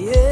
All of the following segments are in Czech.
Ježíš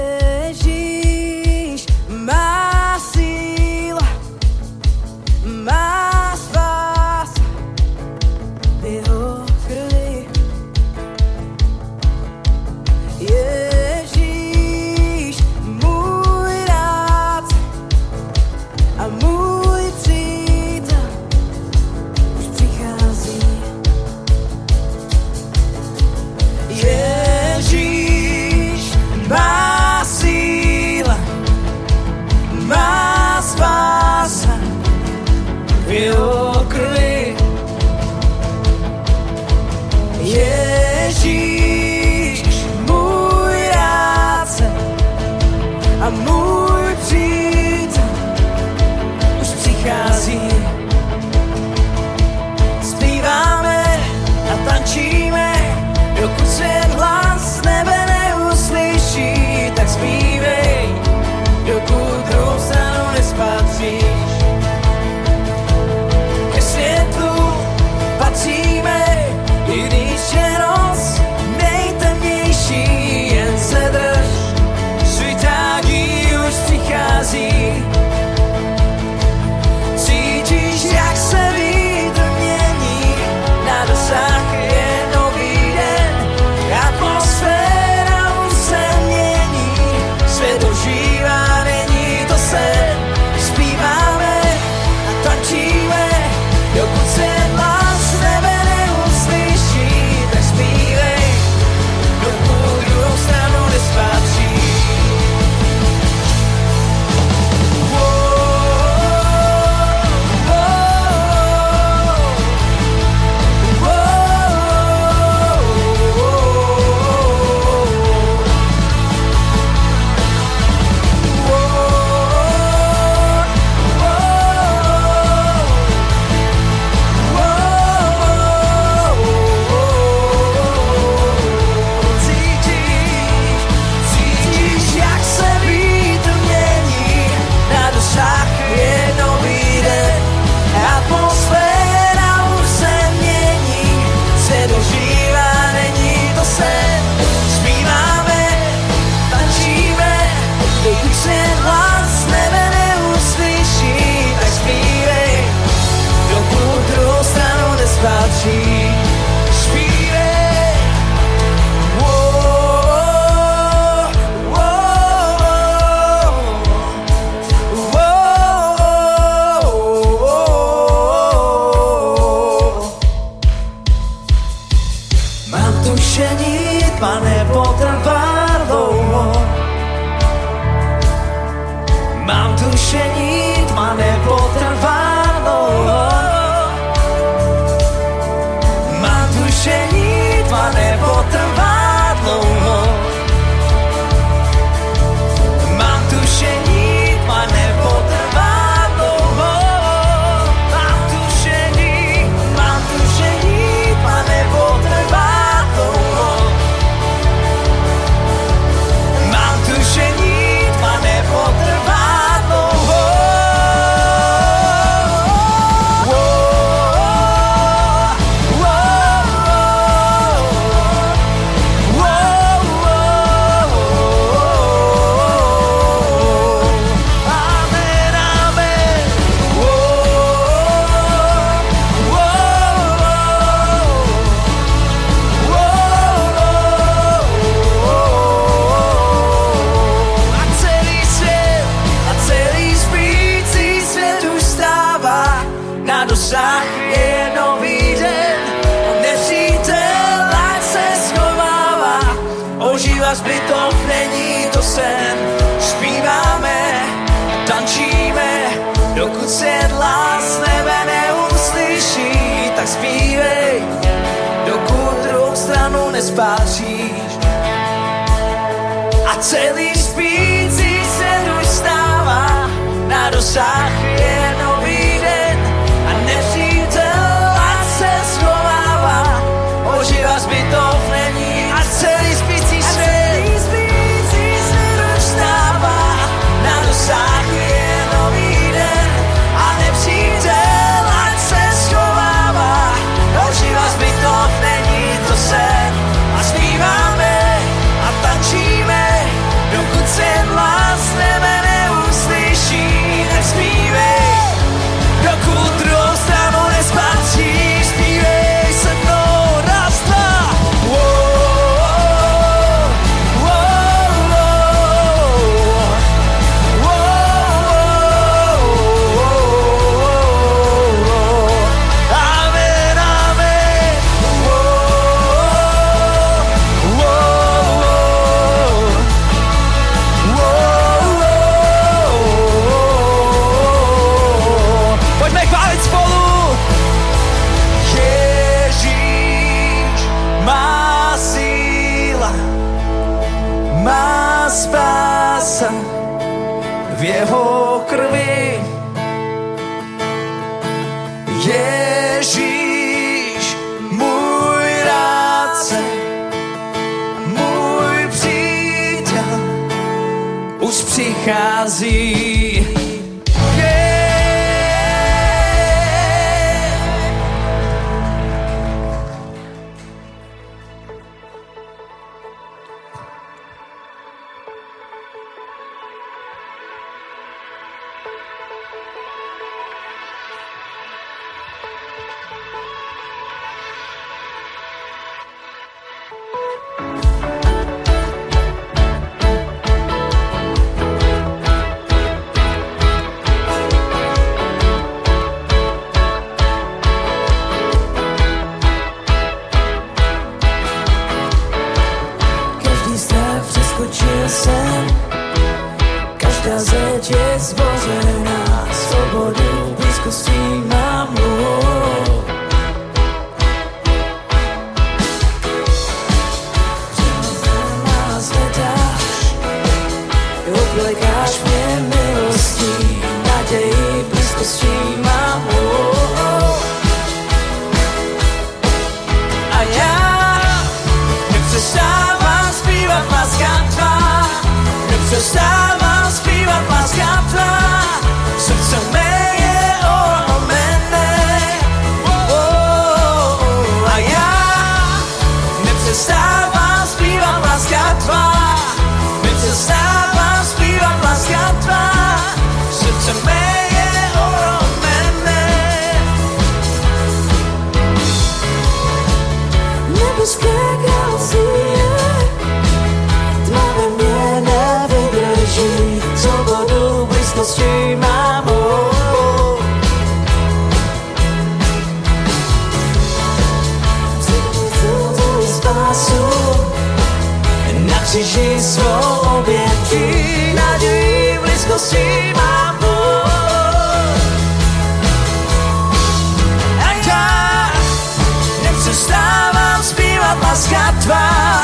tvá,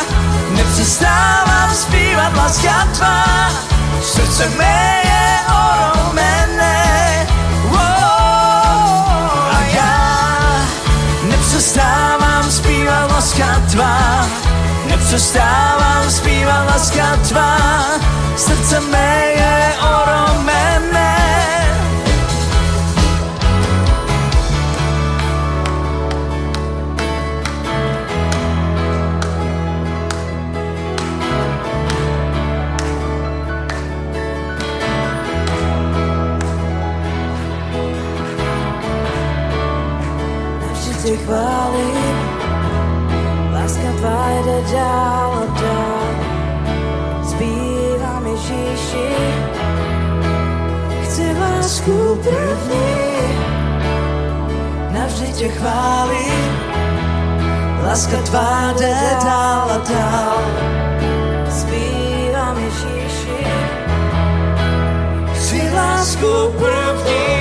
nepřestávám zpívat láska tvá, srdce mé je oromené. Oh, a já nepřestávám zpívat láska tvá, nepřestávám zpívat láska tvá, srdce mé je oromené. tě chválím, láska tvá jde dál a dál. Zbývám Ježíši, chci lásku první, navždy tě chválím, láska tvá jde dál a dál. Zbývám Ježíši, chci lásku první,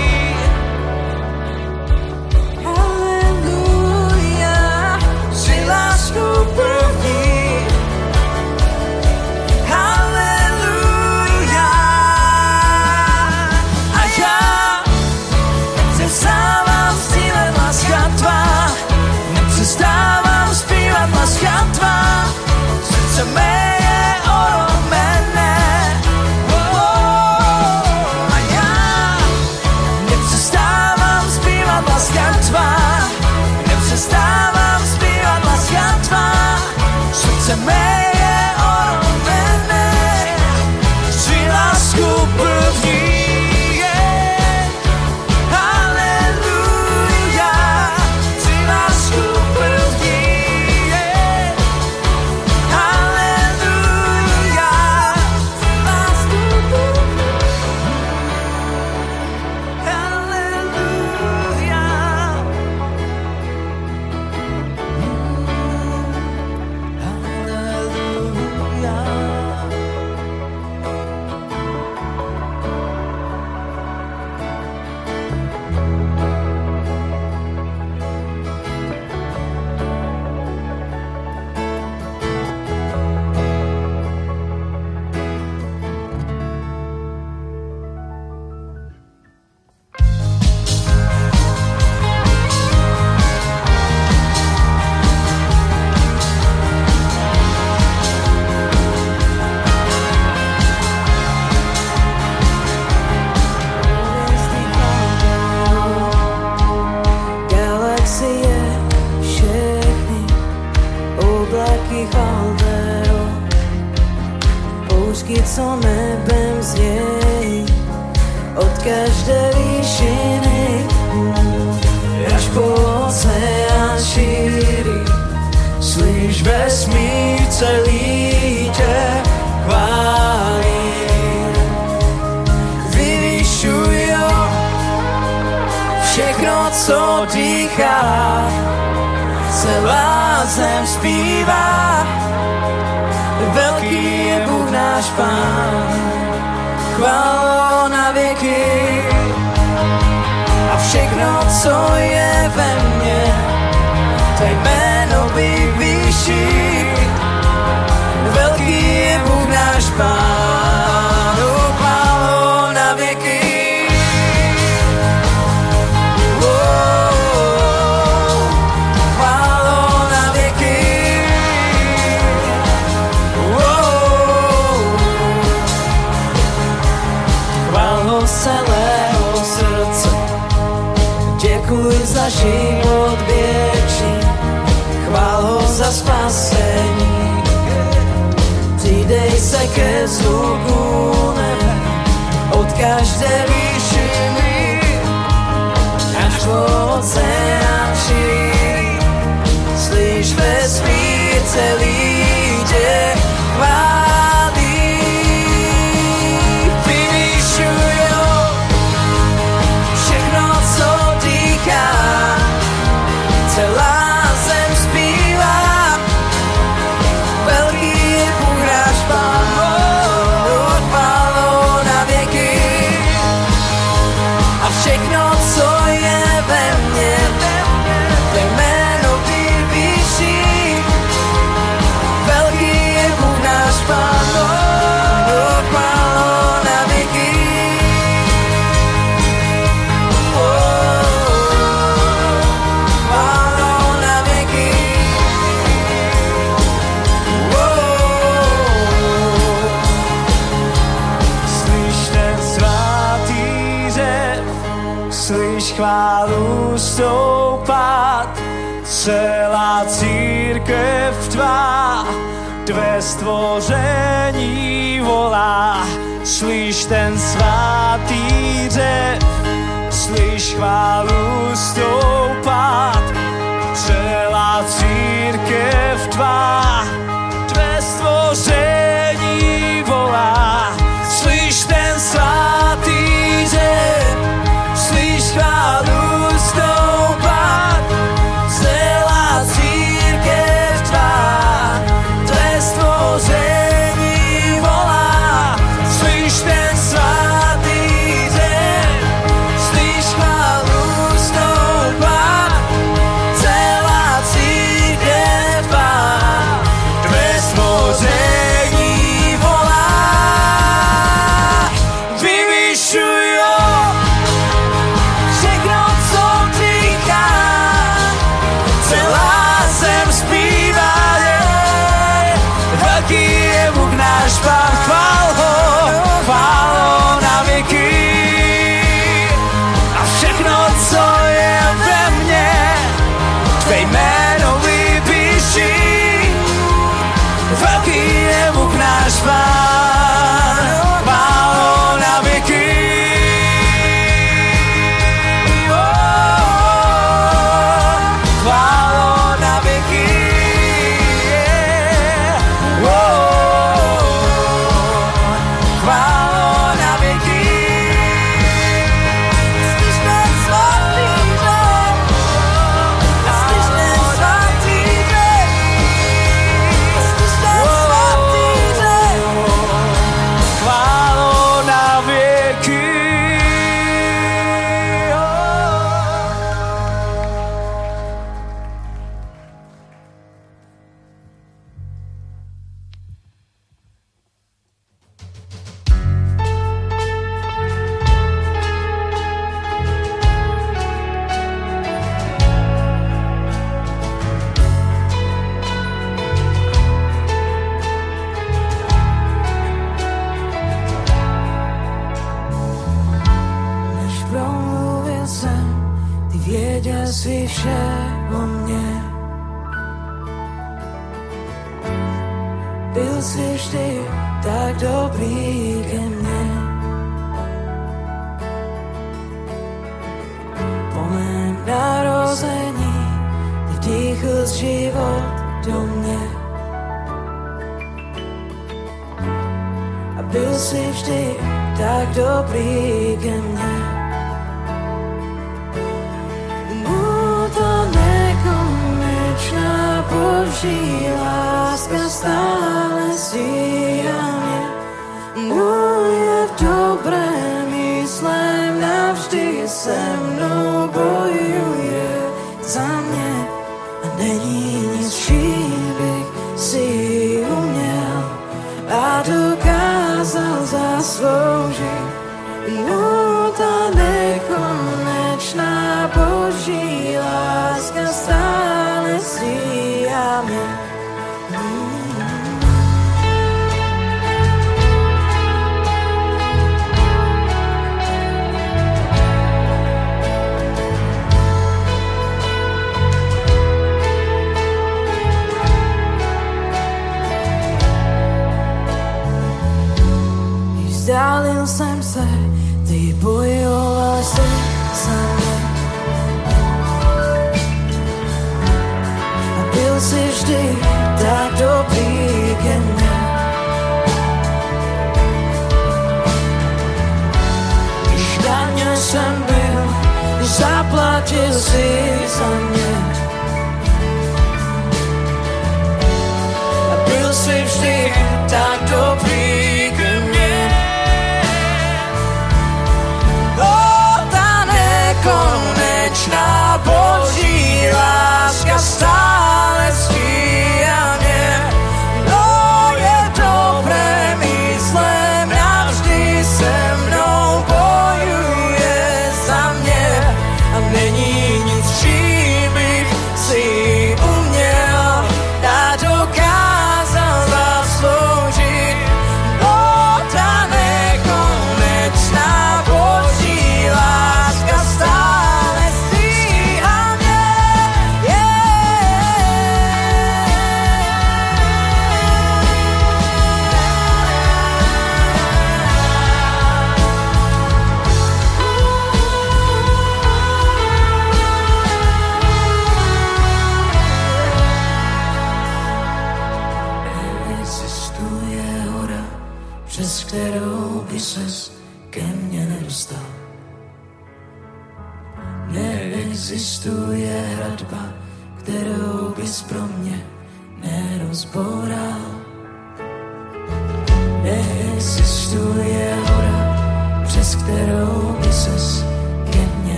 Pán, chválo na věky. A všechno, co je ve mně, to jméno vyvýší. Velký je Bůh náš Pán. vzduchu nebe od každé výšiny až po oceán šíří. Slyš vesmír celý ten svátý dřev, slyš chválu stoupat, celá církev tvář.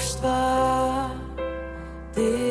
gostar Twa,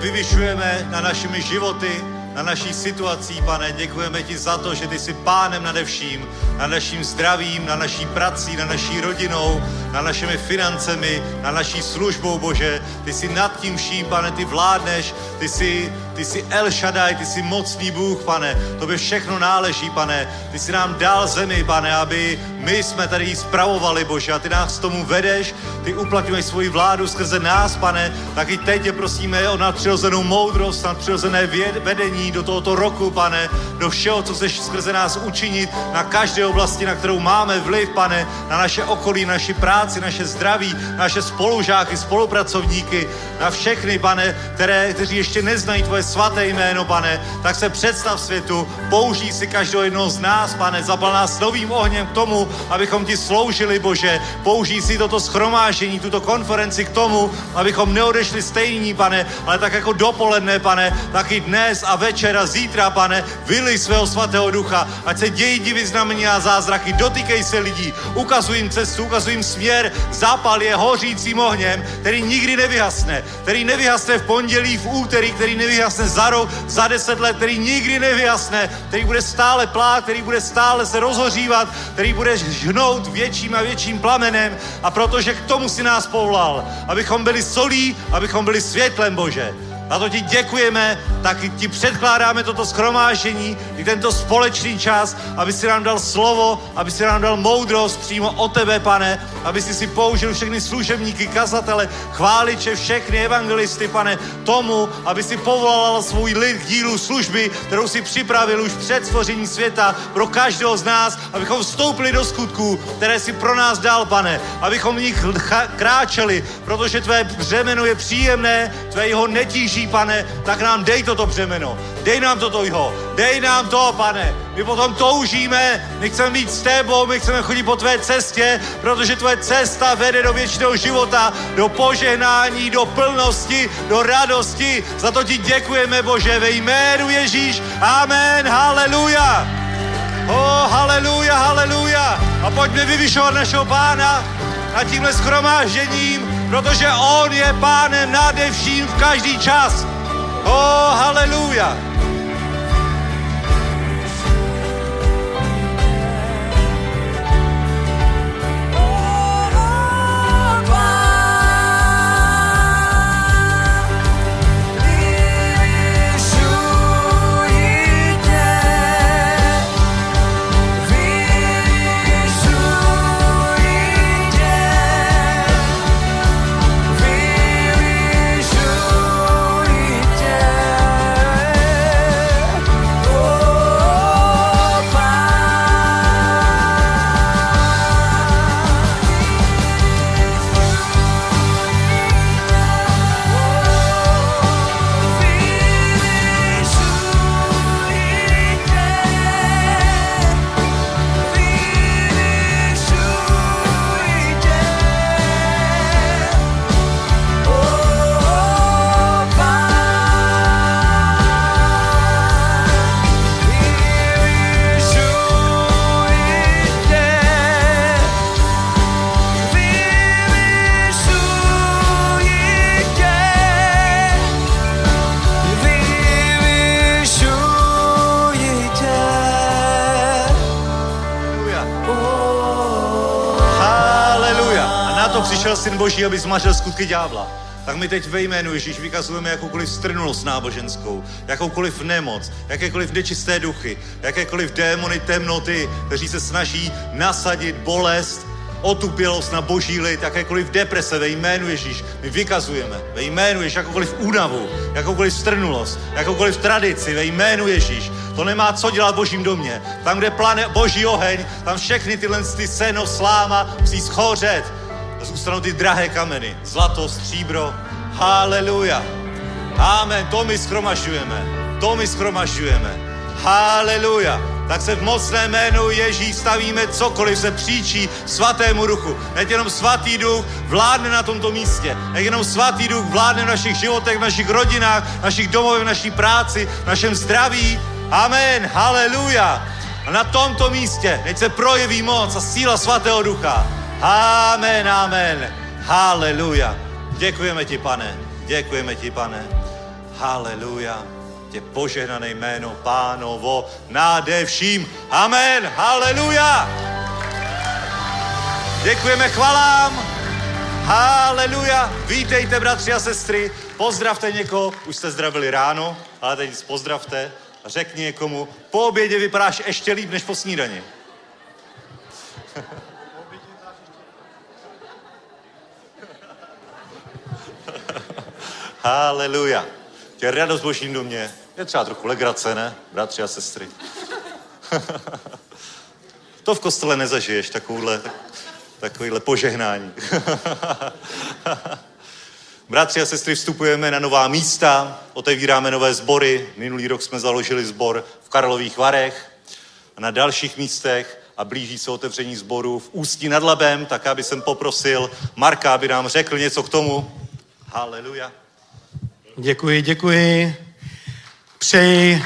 vyvyšujeme na našimi životy, na naší situací, pane. Děkujeme ti za to, že ty jsi pánem nade vším, na naším zdravím, na naší prací, na naší rodinou, na našimi financemi, na naší službou, Bože. Ty jsi nad tím vším, pane, ty vládneš, ty jsi, ty jsi El Shaddai, ty jsi mocný Bůh, pane. Tobě všechno náleží, pane. Ty jsi nám dal zemi, pane, aby my jsme tady ji spravovali, Bože, a ty nás tomu vedeš, ty uplatňuješ svoji vládu skrze nás, pane, tak i teď tě prosíme o nadpřirozenou moudrost, nadpřirozené vedení do tohoto roku, pane, do všeho, co chceš skrze nás učinit, na každé oblasti, na kterou máme vliv, pane, na naše okolí, naši práci, naše zdraví, naše spolužáky, spolupracovníky, na všechny, pane, které, kteří ještě neznají tvoje svaté jméno, pane, tak se představ světu, použij si každého jednoho z nás, pane, zapal nás novým ohněm k tomu, abychom ti sloužili, Bože, použij si toto schromážení, tuto konferenci k tomu, abychom neodešli stejní, pane, ale tak jako dopoledne, pane, tak i dnes a večer a zítra, pane, vylij svého svatého ducha, ať se dějí divy znamení a zázraky, dotýkej se lidí, ukazuj jim cestu, ukazuj jim směr, zápal je hořícím ohněm, který nikdy nevyhasne, který nevyhasne v pondělí, v úterý, který nevyhasne za rok, za deset let, který nikdy nevyhasne, který bude stále plát, který bude stále se rozhořívat, který bude žhnout větším a větším plamenem a protože k tomu si nás povolal, abychom byli solí, abychom byli světlem Bože. A to ti děkujeme, tak ti předkládáme toto schromážení, i tento společný čas, aby si nám dal slovo, aby si nám dal moudrost přímo o tebe, pane, aby si si použil všechny služebníky, kazatele, chváliče, všechny evangelisty, pane, tomu, aby si povolal svůj lid k dílu služby, kterou si připravil už před stvoření světa pro každého z nás, abychom vstoupili do skutků, které si pro nás dal, pane, abychom v nich kráčeli, protože tvé břemeno je příjemné, tvé jeho netíží, pane, tak nám dej toto břemeno, dej nám toto jeho, dej nám to, pane, my potom toužíme, my chceme být s tebou, my chceme chodit po tvé cestě, protože tvoje cesta vede do věčného života, do požehnání, do plnosti, do radosti. Za to ti děkujeme, Bože, ve jménu Ježíš. Amen, haleluja. Oh, haleluja, haleluja. A pojďme vyvyšovat našeho pána nad tímhle schromážděním, protože on je pánem nade vším v každý čas. Oh, haleluja. Haleluja. Syn Boží, aby zmařil skutky ďábla. Tak my teď ve jménu Ježíš vykazujeme jakoukoliv strnulost náboženskou, jakoukoliv nemoc, jakékoliv nečisté duchy, jakékoliv démony temnoty, kteří se snaží nasadit bolest, otupělost na boží lid, jakékoliv deprese ve jménu Ježíš, my vykazujeme ve jménu Ježíš jakoukoliv únavu, jakoukoliv strnulost, jakoukoliv tradici ve jménu Ježíš. To nemá co dělat božím domě. Tam, kde plane boží oheň, tam všechny tyhle ty seno, sláma musí schořet. Zůstanou ty drahé kameny, zlato, stříbro. Haleluja. Amen, to my schromažďujeme. To my schromažďujeme. Haleluja. Tak se v mocné jménu Ježíš stavíme cokoliv se příčí svatému duchu. Nech jenom svatý duch vládne na tomto místě. Nech jenom svatý duch vládne v našich životech, v našich rodinách, v našich domovech, v naší práci, v našem zdraví. Amen. Haleluja. A na tomto místě nech se projeví moc a síla svatého ducha. Amen, amen. Haleluja. Děkujeme ti, pane. Děkujeme ti, pane. Haleluja. Tě požehnané jméno pánovo nade vším. Amen. Haleluja. Děkujeme chvalám. Haleluja. Vítejte, bratři a sestry. Pozdravte někoho. Už jste zdravili ráno. Ale teď pozdravte a řekni někomu, po obědě vypadáš ještě líp než po snídani. Haleluja. Je radost v božím domě. Je třeba trochu legrace, ne? Bratři a sestry. to v kostele nezažiješ, takovouhle, tak, takovýhle požehnání. Bratři a sestry, vstupujeme na nová místa, otevíráme nové sbory. Minulý rok jsme založili sbor v Karlových Varech a na dalších místech a blíží se otevření sboru v Ústí nad Labem, tak aby jsem poprosil Marka, aby nám řekl něco k tomu. Haleluja. Děkuji, děkuji. Přeji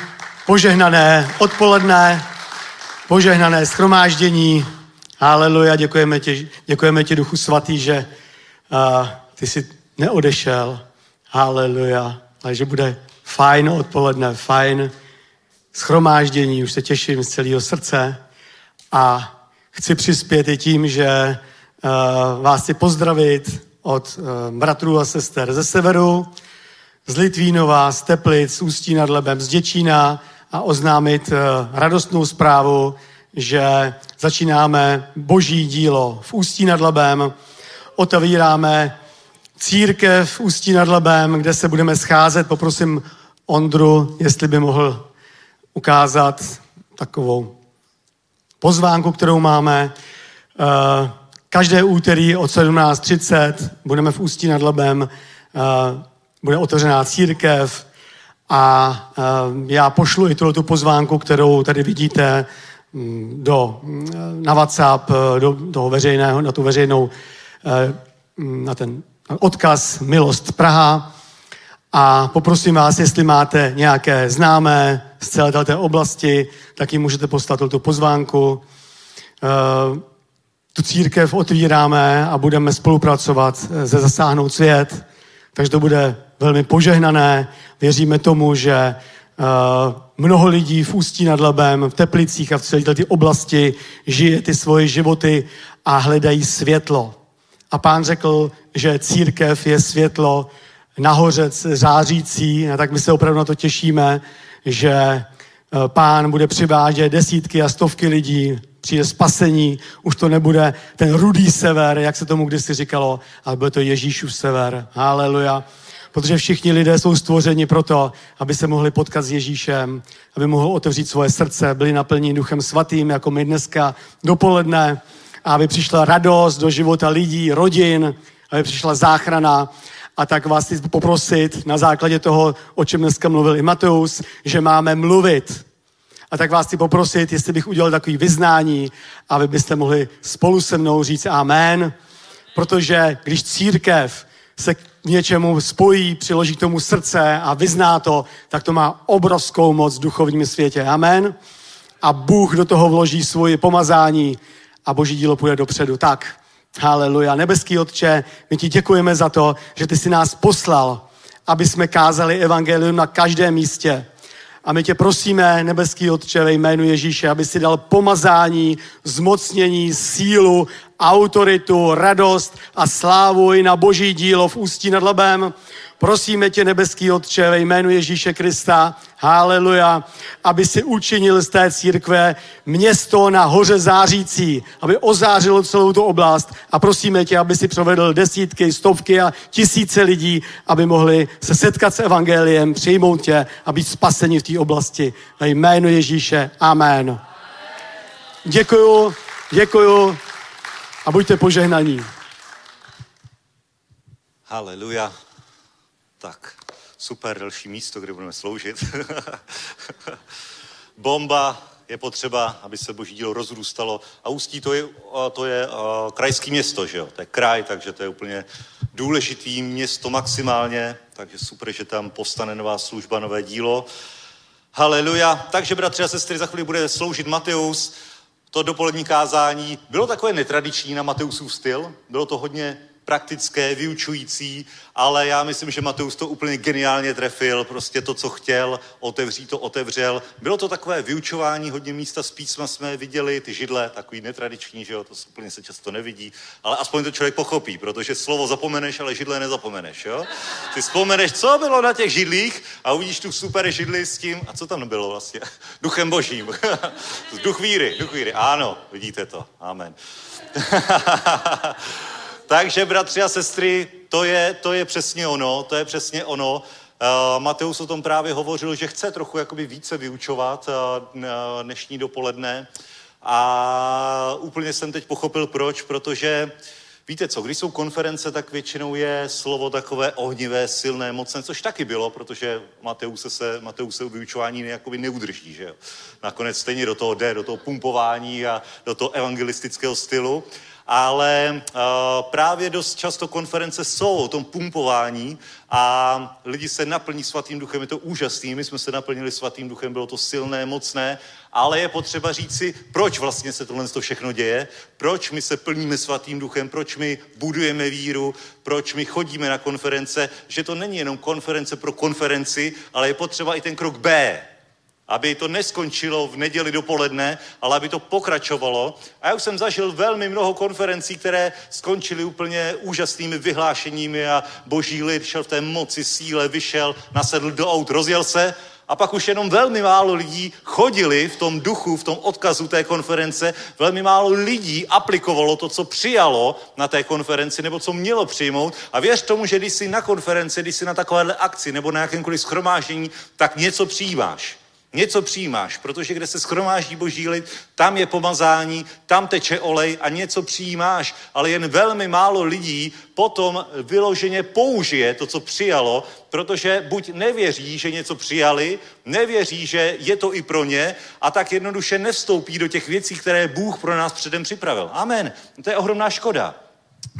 požehnané odpoledne, požehnané schromáždění. Haleluja, děkujeme ti, děkujeme ti Duchu Svatý, že uh, ty jsi neodešel. Haleluja. Ale že bude fajn odpoledne, fajn schromáždění, už se těším z celého srdce. A chci přispět i tím, že uh, vás chci pozdravit od uh, bratrů a sester ze severu, z Litvínova, z Teplic, z Ústí nad Lebem, z Děčína a oznámit uh, radostnou zprávu, že začínáme boží dílo v Ústí nad Lebem, otevíráme církev v Ústí nad Labem, kde se budeme scházet. Poprosím Ondru, jestli by mohl ukázat takovou pozvánku, kterou máme. Eh, každé úterý od 17.30 budeme v Ústí nad Labem, eh, bude otevřená církev a eh, já pošlu i tu pozvánku, kterou tady vidíte mm, do, mm, na WhatsApp, do toho veřejného, na tu veřejnou, mm, na ten odkaz Milost Praha a poprosím vás, jestli máte nějaké známé z celé této oblasti, tak jim můžete poslat tu pozvánku. Eh, tu církev otvíráme a budeme spolupracovat ze Zasáhnout svět, takže to bude velmi požehnané. Věříme tomu, že eh, mnoho lidí v Ústí nad Labem, v Teplicích a v celé této oblasti žije ty svoje životy a hledají světlo. A pán řekl, že církev je světlo nahoře zářící, a tak my se opravdu na to těšíme, že eh, pán bude přivádět desítky a stovky lidí, přijde spasení, už to nebude ten rudý sever, jak se tomu kdysi říkalo, ale bude to Ježíšův sever. Haleluja. Protože všichni lidé jsou stvořeni proto, aby se mohli potkat s Ježíšem, aby mohl otevřít svoje srdce, byli naplněni duchem svatým, jako my dneska dopoledne, a aby přišla radost do života lidí, rodin, aby přišla záchrana. A tak vás chci poprosit na základě toho, o čem dneska mluvil i Mateus, že máme mluvit. A tak vás chci poprosit, jestli bych udělal takový vyznání, aby byste mohli spolu se mnou říct amen. Protože když církev se k něčemu spojí, přiloží k tomu srdce a vyzná to, tak to má obrovskou moc v duchovním světě. Amen. A Bůh do toho vloží svoje pomazání a boží dílo půjde dopředu. Tak, haleluja. Nebeský Otče, my ti děkujeme za to, že ty jsi nás poslal, aby jsme kázali evangelium na každém místě. A my tě prosíme, nebeský Otče, ve jménu Ježíše, aby si dal pomazání, zmocnění, sílu, autoritu, radost a slávu i na boží dílo v Ústí nad Labem. Prosíme tě, nebeský Otče, ve jménu Ježíše Krista, haleluja, aby si učinil z té církve město na hoře zářící, aby ozářilo celou tu oblast a prosíme tě, aby si provedl desítky, stovky a tisíce lidí, aby mohli se setkat s evangeliem, přijmout tě a být spaseni v té oblasti. Ve jménu Ježíše, amen. Děkuju, děkuju a buďte požehnaní. Haleluja. Tak, super, další místo, kde budeme sloužit. Bomba, je potřeba, aby se boží dílo rozrůstalo. A Ústí to je, to je uh, krajský město, že jo? To je kraj, takže to je úplně důležitý město maximálně. Takže super, že tam postane nová služba, nové dílo. Haleluja. Takže, bratři a sestry, za chvíli bude sloužit Mateus. To dopolední kázání bylo takové netradiční na Mateusův styl. Bylo to hodně praktické, vyučující, ale já myslím, že Mateus to úplně geniálně trefil, prostě to, co chtěl, otevří to, otevřel. Bylo to takové vyučování, hodně místa z písma jsme viděli, ty židle, takový netradiční, že jo, to úplně se často nevidí, ale aspoň to člověk pochopí, protože slovo zapomeneš, ale židle nezapomeneš, jo. Ty vzpomeneš, co bylo na těch židlích a uvidíš tu super židli s tím, a co tam bylo vlastně? Duchem božím. duch víry, duch víry, ano, vidíte to, amen. Takže, bratři a sestry, to je, to je přesně ono, to je přesně ono. Uh, Mateus o tom právě hovořil, že chce trochu jakoby více vyučovat uh, dnešní dopoledne. A úplně jsem teď pochopil proč, protože víte co, když jsou konference, tak většinou je slovo takové ohnivé, silné, mocné, což taky bylo, protože Mateuse se, Mateuse vyučování jakoby neudrží, že jo. Nakonec stejně do toho jde, do toho pumpování a do toho evangelistického stylu ale uh, právě dost často konference jsou o tom pumpování a lidi se naplní svatým duchem, je to úžasný, my jsme se naplnili svatým duchem, bylo to silné, mocné, ale je potřeba říct si, proč vlastně se tohle to všechno děje, proč my se plníme svatým duchem, proč my budujeme víru, proč my chodíme na konference, že to není jenom konference pro konferenci, ale je potřeba i ten krok B, aby to neskončilo v neděli dopoledne, ale aby to pokračovalo. A já už jsem zažil velmi mnoho konferencí, které skončily úplně úžasnými vyhlášeními a boží lid šel v té moci, síle, vyšel, nasedl do aut, rozjel se a pak už jenom velmi málo lidí chodili v tom duchu, v tom odkazu té konference, velmi málo lidí aplikovalo to, co přijalo na té konferenci, nebo co mělo přijmout. A věř tomu, že když jsi na konferenci, když jsi na takovéhle akci nebo na jakémkoliv schromáždění, tak něco přijímáš. Něco přijímáš, protože kde se schromáždí boží lid, tam je pomazání, tam teče olej a něco přijímáš, ale jen velmi málo lidí potom vyloženě použije to, co přijalo, protože buď nevěří, že něco přijali, nevěří, že je to i pro ně a tak jednoduše nevstoupí do těch věcí, které Bůh pro nás předem připravil. Amen. To je ohromná škoda.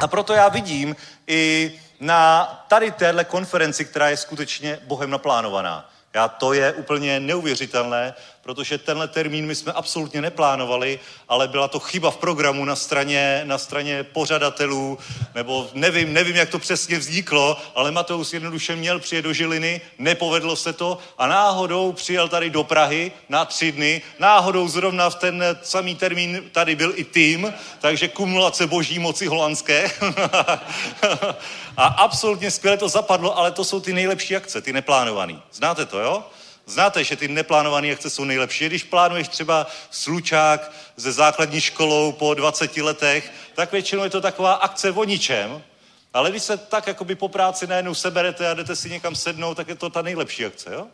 A proto já vidím i na tady téhle konferenci, která je skutečně Bohem naplánovaná. Já to je úplně neuvěřitelné, protože tenhle termín my jsme absolutně neplánovali, ale byla to chyba v programu na straně, na straně pořadatelů, nebo nevím, nevím, jak to přesně vzniklo, ale Mateus jednoduše měl přijet do Žiliny, nepovedlo se to a náhodou přijel tady do Prahy na tři dny, náhodou zrovna v ten samý termín tady byl i tým, takže kumulace boží moci holandské. a absolutně skvěle to zapadlo, ale to jsou ty nejlepší akce, ty neplánované. Znáte to, jo? Znáte, že ty neplánované akce jsou nejlepší. Když plánuješ třeba slučák ze základní školou po 20 letech, tak většinou je to taková akce o ničem, ale když se tak jakoby po práci najednou seberete a jdete si někam sednout, tak je to ta nejlepší akce, jo?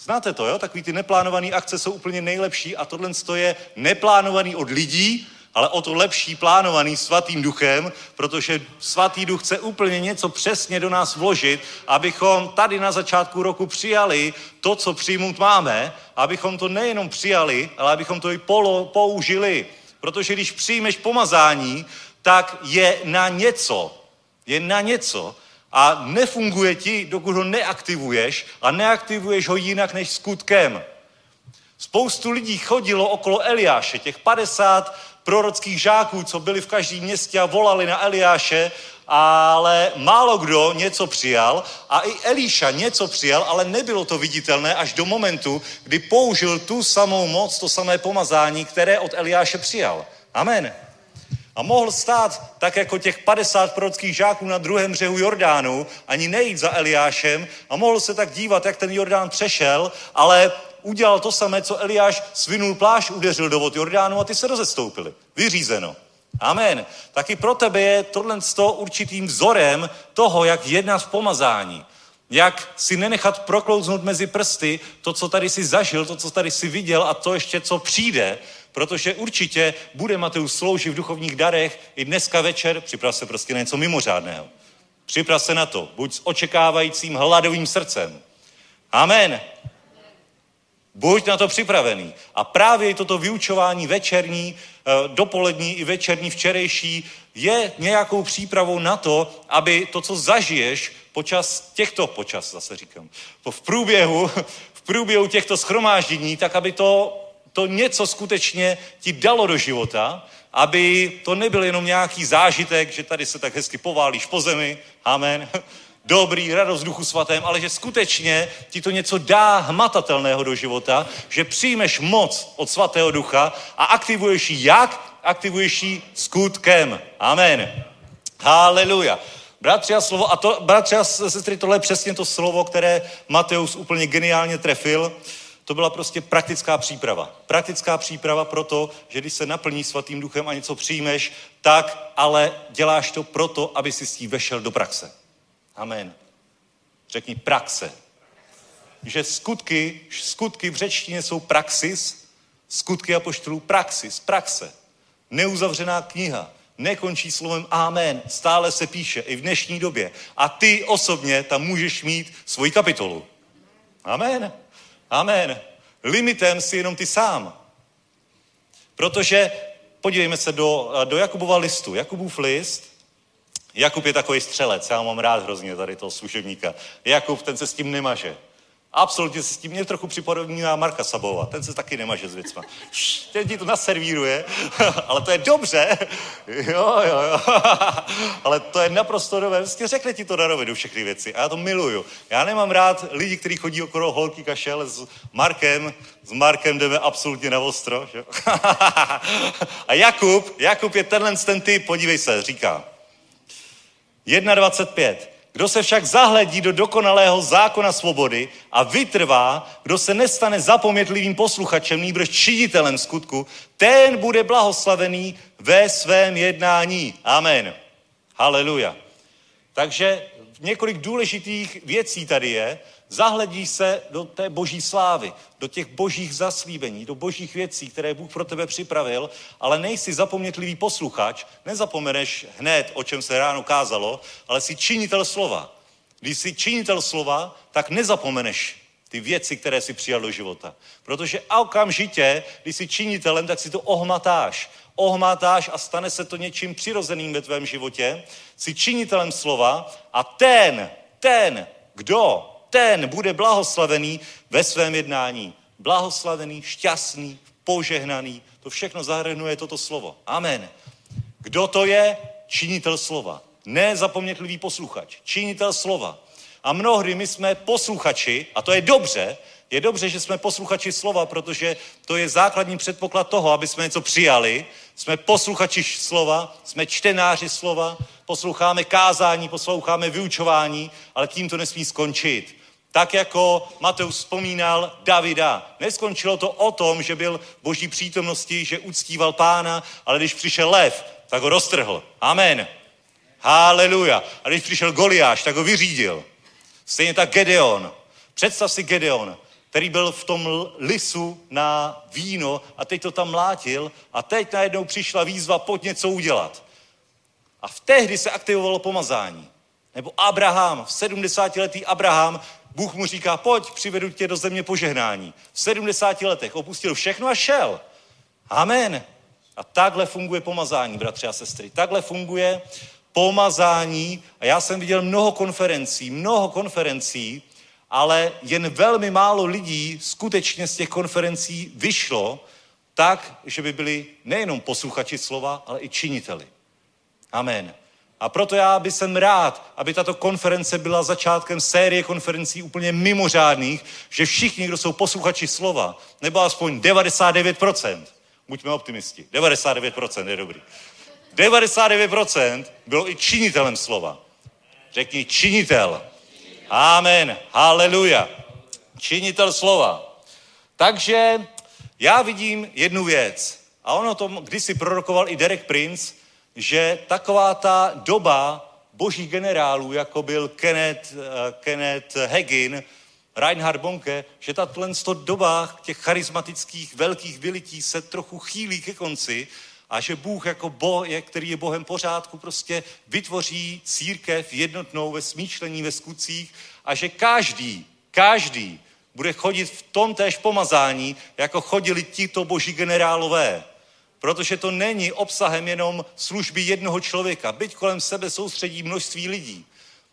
Znáte to, jo? Takový ty neplánované akce jsou úplně nejlepší a tohle je neplánovaný od lidí, ale o to lepší plánovaný svatým duchem, protože svatý duch chce úplně něco přesně do nás vložit, abychom tady na začátku roku přijali to, co přijmout máme, abychom to nejenom přijali, ale abychom to i polo, použili. Protože když přijmeš pomazání, tak je na něco. Je na něco a nefunguje ti, dokud ho neaktivuješ a neaktivuješ ho jinak než skutkem. Spoustu lidí chodilo okolo Eliáše, těch 50 prorockých žáků, co byli v každém městě a volali na Eliáše, ale málo kdo něco přijal a i Elíša něco přijal, ale nebylo to viditelné až do momentu, kdy použil tu samou moc, to samé pomazání, které od Eliáše přijal. Amen. A mohl stát tak jako těch 50 prorockých žáků na druhém břehu Jordánu, ani nejít za Eliášem a mohl se tak dívat, jak ten Jordán přešel, ale udělal to samé, co Eliáš svinul pláž, udeřil do vod Jordánu a ty se rozestoupili. Vyřízeno. Amen. Taky pro tebe je tohle určitým vzorem toho, jak jednat v pomazání. Jak si nenechat proklouznout mezi prsty to, co tady si zažil, to, co tady si viděl a to ještě, co přijde, protože určitě bude Mateus sloužit v duchovních darech i dneska večer, připrav se prostě na něco mimořádného. Připrav se na to, buď s očekávajícím hladovým srdcem. Amen. Buď na to připravený. A právě toto vyučování večerní, eh, dopolední i večerní, včerejší je nějakou přípravou na to, aby to, co zažiješ počas těchto, počas zase říkám, v průběhu, v průběhu těchto schromáždění, tak aby to to něco skutečně ti dalo do života, aby to nebyl jenom nějaký zážitek, že tady se tak hezky poválíš po zemi, amen, dobrý, radost duchu svatém, ale že skutečně ti to něco dá hmatatelného do života, že přijmeš moc od svatého ducha a aktivuješ ji jak? Aktivuješ ji skutkem. Amen. Haleluja. Bratři a slovo, a to, bratři a sestry, tohle je přesně to slovo, které Mateus úplně geniálně trefil. To byla prostě praktická příprava. Praktická příprava pro to, že když se naplní svatým duchem a něco přijmeš, tak ale děláš to proto, aby si s tím vešel do praxe. Amen. Řekni praxe. Že skutky, skutky v řečtině jsou praxis, skutky a poštolů praxis, praxe. Neuzavřená kniha, nekončí slovem amen, stále se píše i v dnešní době. A ty osobně tam můžeš mít svoji kapitolu. Amen. Amen. Limitem si jenom ty sám. Protože podívejme se do, do Jakubova listu. Jakubův list, Jakub je takový střelec, já mám rád hrozně tady toho služebníka. Jakub, ten se s tím nemaže. Absolutně se s tím mě trochu připodobňuje Marka Sabova. Ten se taky nemáže s věcma. Ten ti to naservíruje, ale to je dobře. Jo, jo, jo. Ale to je naprosto nové. Vlastně řekne ti to na rovinu všechny věci. A já to miluju. Já nemám rád lidi, kteří chodí okolo holky kašel s Markem. S Markem jdeme absolutně na ostro. Že? A Jakub, Jakub je tenhle ten typ, podívej se, říká. 1.25. Kdo se však zahledí do dokonalého zákona svobody a vytrvá, kdo se nestane zapomětlivým posluchačem, nýbrž činitelem skutku, ten bude blahoslavený ve svém jednání. Amen. Haleluja. Takže několik důležitých věcí tady je. Zahledí se do té boží slávy, do těch božích zaslíbení, do božích věcí, které Bůh pro tebe připravil, ale nejsi zapomnětlivý posluchač, nezapomeneš hned, o čem se ráno kázalo, ale jsi činitel slova. Když jsi činitel slova, tak nezapomeneš ty věci, které si přijal do života. Protože okamžitě, když jsi činitelem, tak si to ohmatáš. Ohmatáš a stane se to něčím přirozeným ve tvém životě. Jsi činitelem slova a ten, ten, kdo ten bude blahoslavený ve svém jednání. Blahoslavený, šťastný, požehnaný. To všechno zahrnuje toto slovo. Amen. Kdo to je? Činitel slova. Ne zapomnětlivý posluchač. Činitel slova. A mnohdy my jsme posluchači, a to je dobře, je dobře, že jsme posluchači slova, protože to je základní předpoklad toho, aby jsme něco přijali. Jsme posluchači slova, jsme čtenáři slova, posloucháme kázání, posloucháme vyučování, ale tím to nesmí skončit. Tak jako Mateus vzpomínal Davida. Neskončilo to o tom, že byl v boží přítomnosti, že uctíval pána, ale když přišel lev, tak ho roztrhl. Amen. Haleluja. A když přišel Goliáš, tak ho vyřídil. Stejně tak Gedeon. Představ si Gedeon, který byl v tom lisu na víno a teď to tam mlátil a teď najednou přišla výzva, pojď něco udělat. A v tehdy se aktivovalo pomazání. Nebo Abraham, v 70 letý Abraham, Bůh mu říká, pojď, přivedu tě do země požehnání. V 70 letech opustil všechno a šel. Amen. A takhle funguje pomazání, bratři a sestry. Takhle funguje pomazání. A já jsem viděl mnoho konferencí, mnoho konferencí, ale jen velmi málo lidí skutečně z těch konferencí vyšlo tak, že by byli nejenom posluchači slova, ale i činiteli. Amen. A proto já bych jsem rád, aby tato konference byla začátkem série konferencí úplně mimořádných, že všichni, kdo jsou posluchači slova, nebo aspoň 99%, buďme optimisti, 99% je dobrý. 99% bylo i činitelem slova. Řekni činitel. Amen. Haleluja. Činitel slova. Takže já vidím jednu věc. A ono to kdysi prorokoval i Derek Prince, že taková ta doba božích generálů, jako byl Kenneth, uh, Kenneth Hagin, Reinhard Bonke, že tato doba těch charismatických velkých vylití se trochu chýlí ke konci a že Bůh jako Boh, který je Bohem pořádku, prostě vytvoří církev jednotnou ve smýšlení, ve skutcích a že každý, každý bude chodit v tom též pomazání, jako chodili tito boží generálové. Protože to není obsahem jenom služby jednoho člověka. Byť kolem sebe soustředí množství lidí.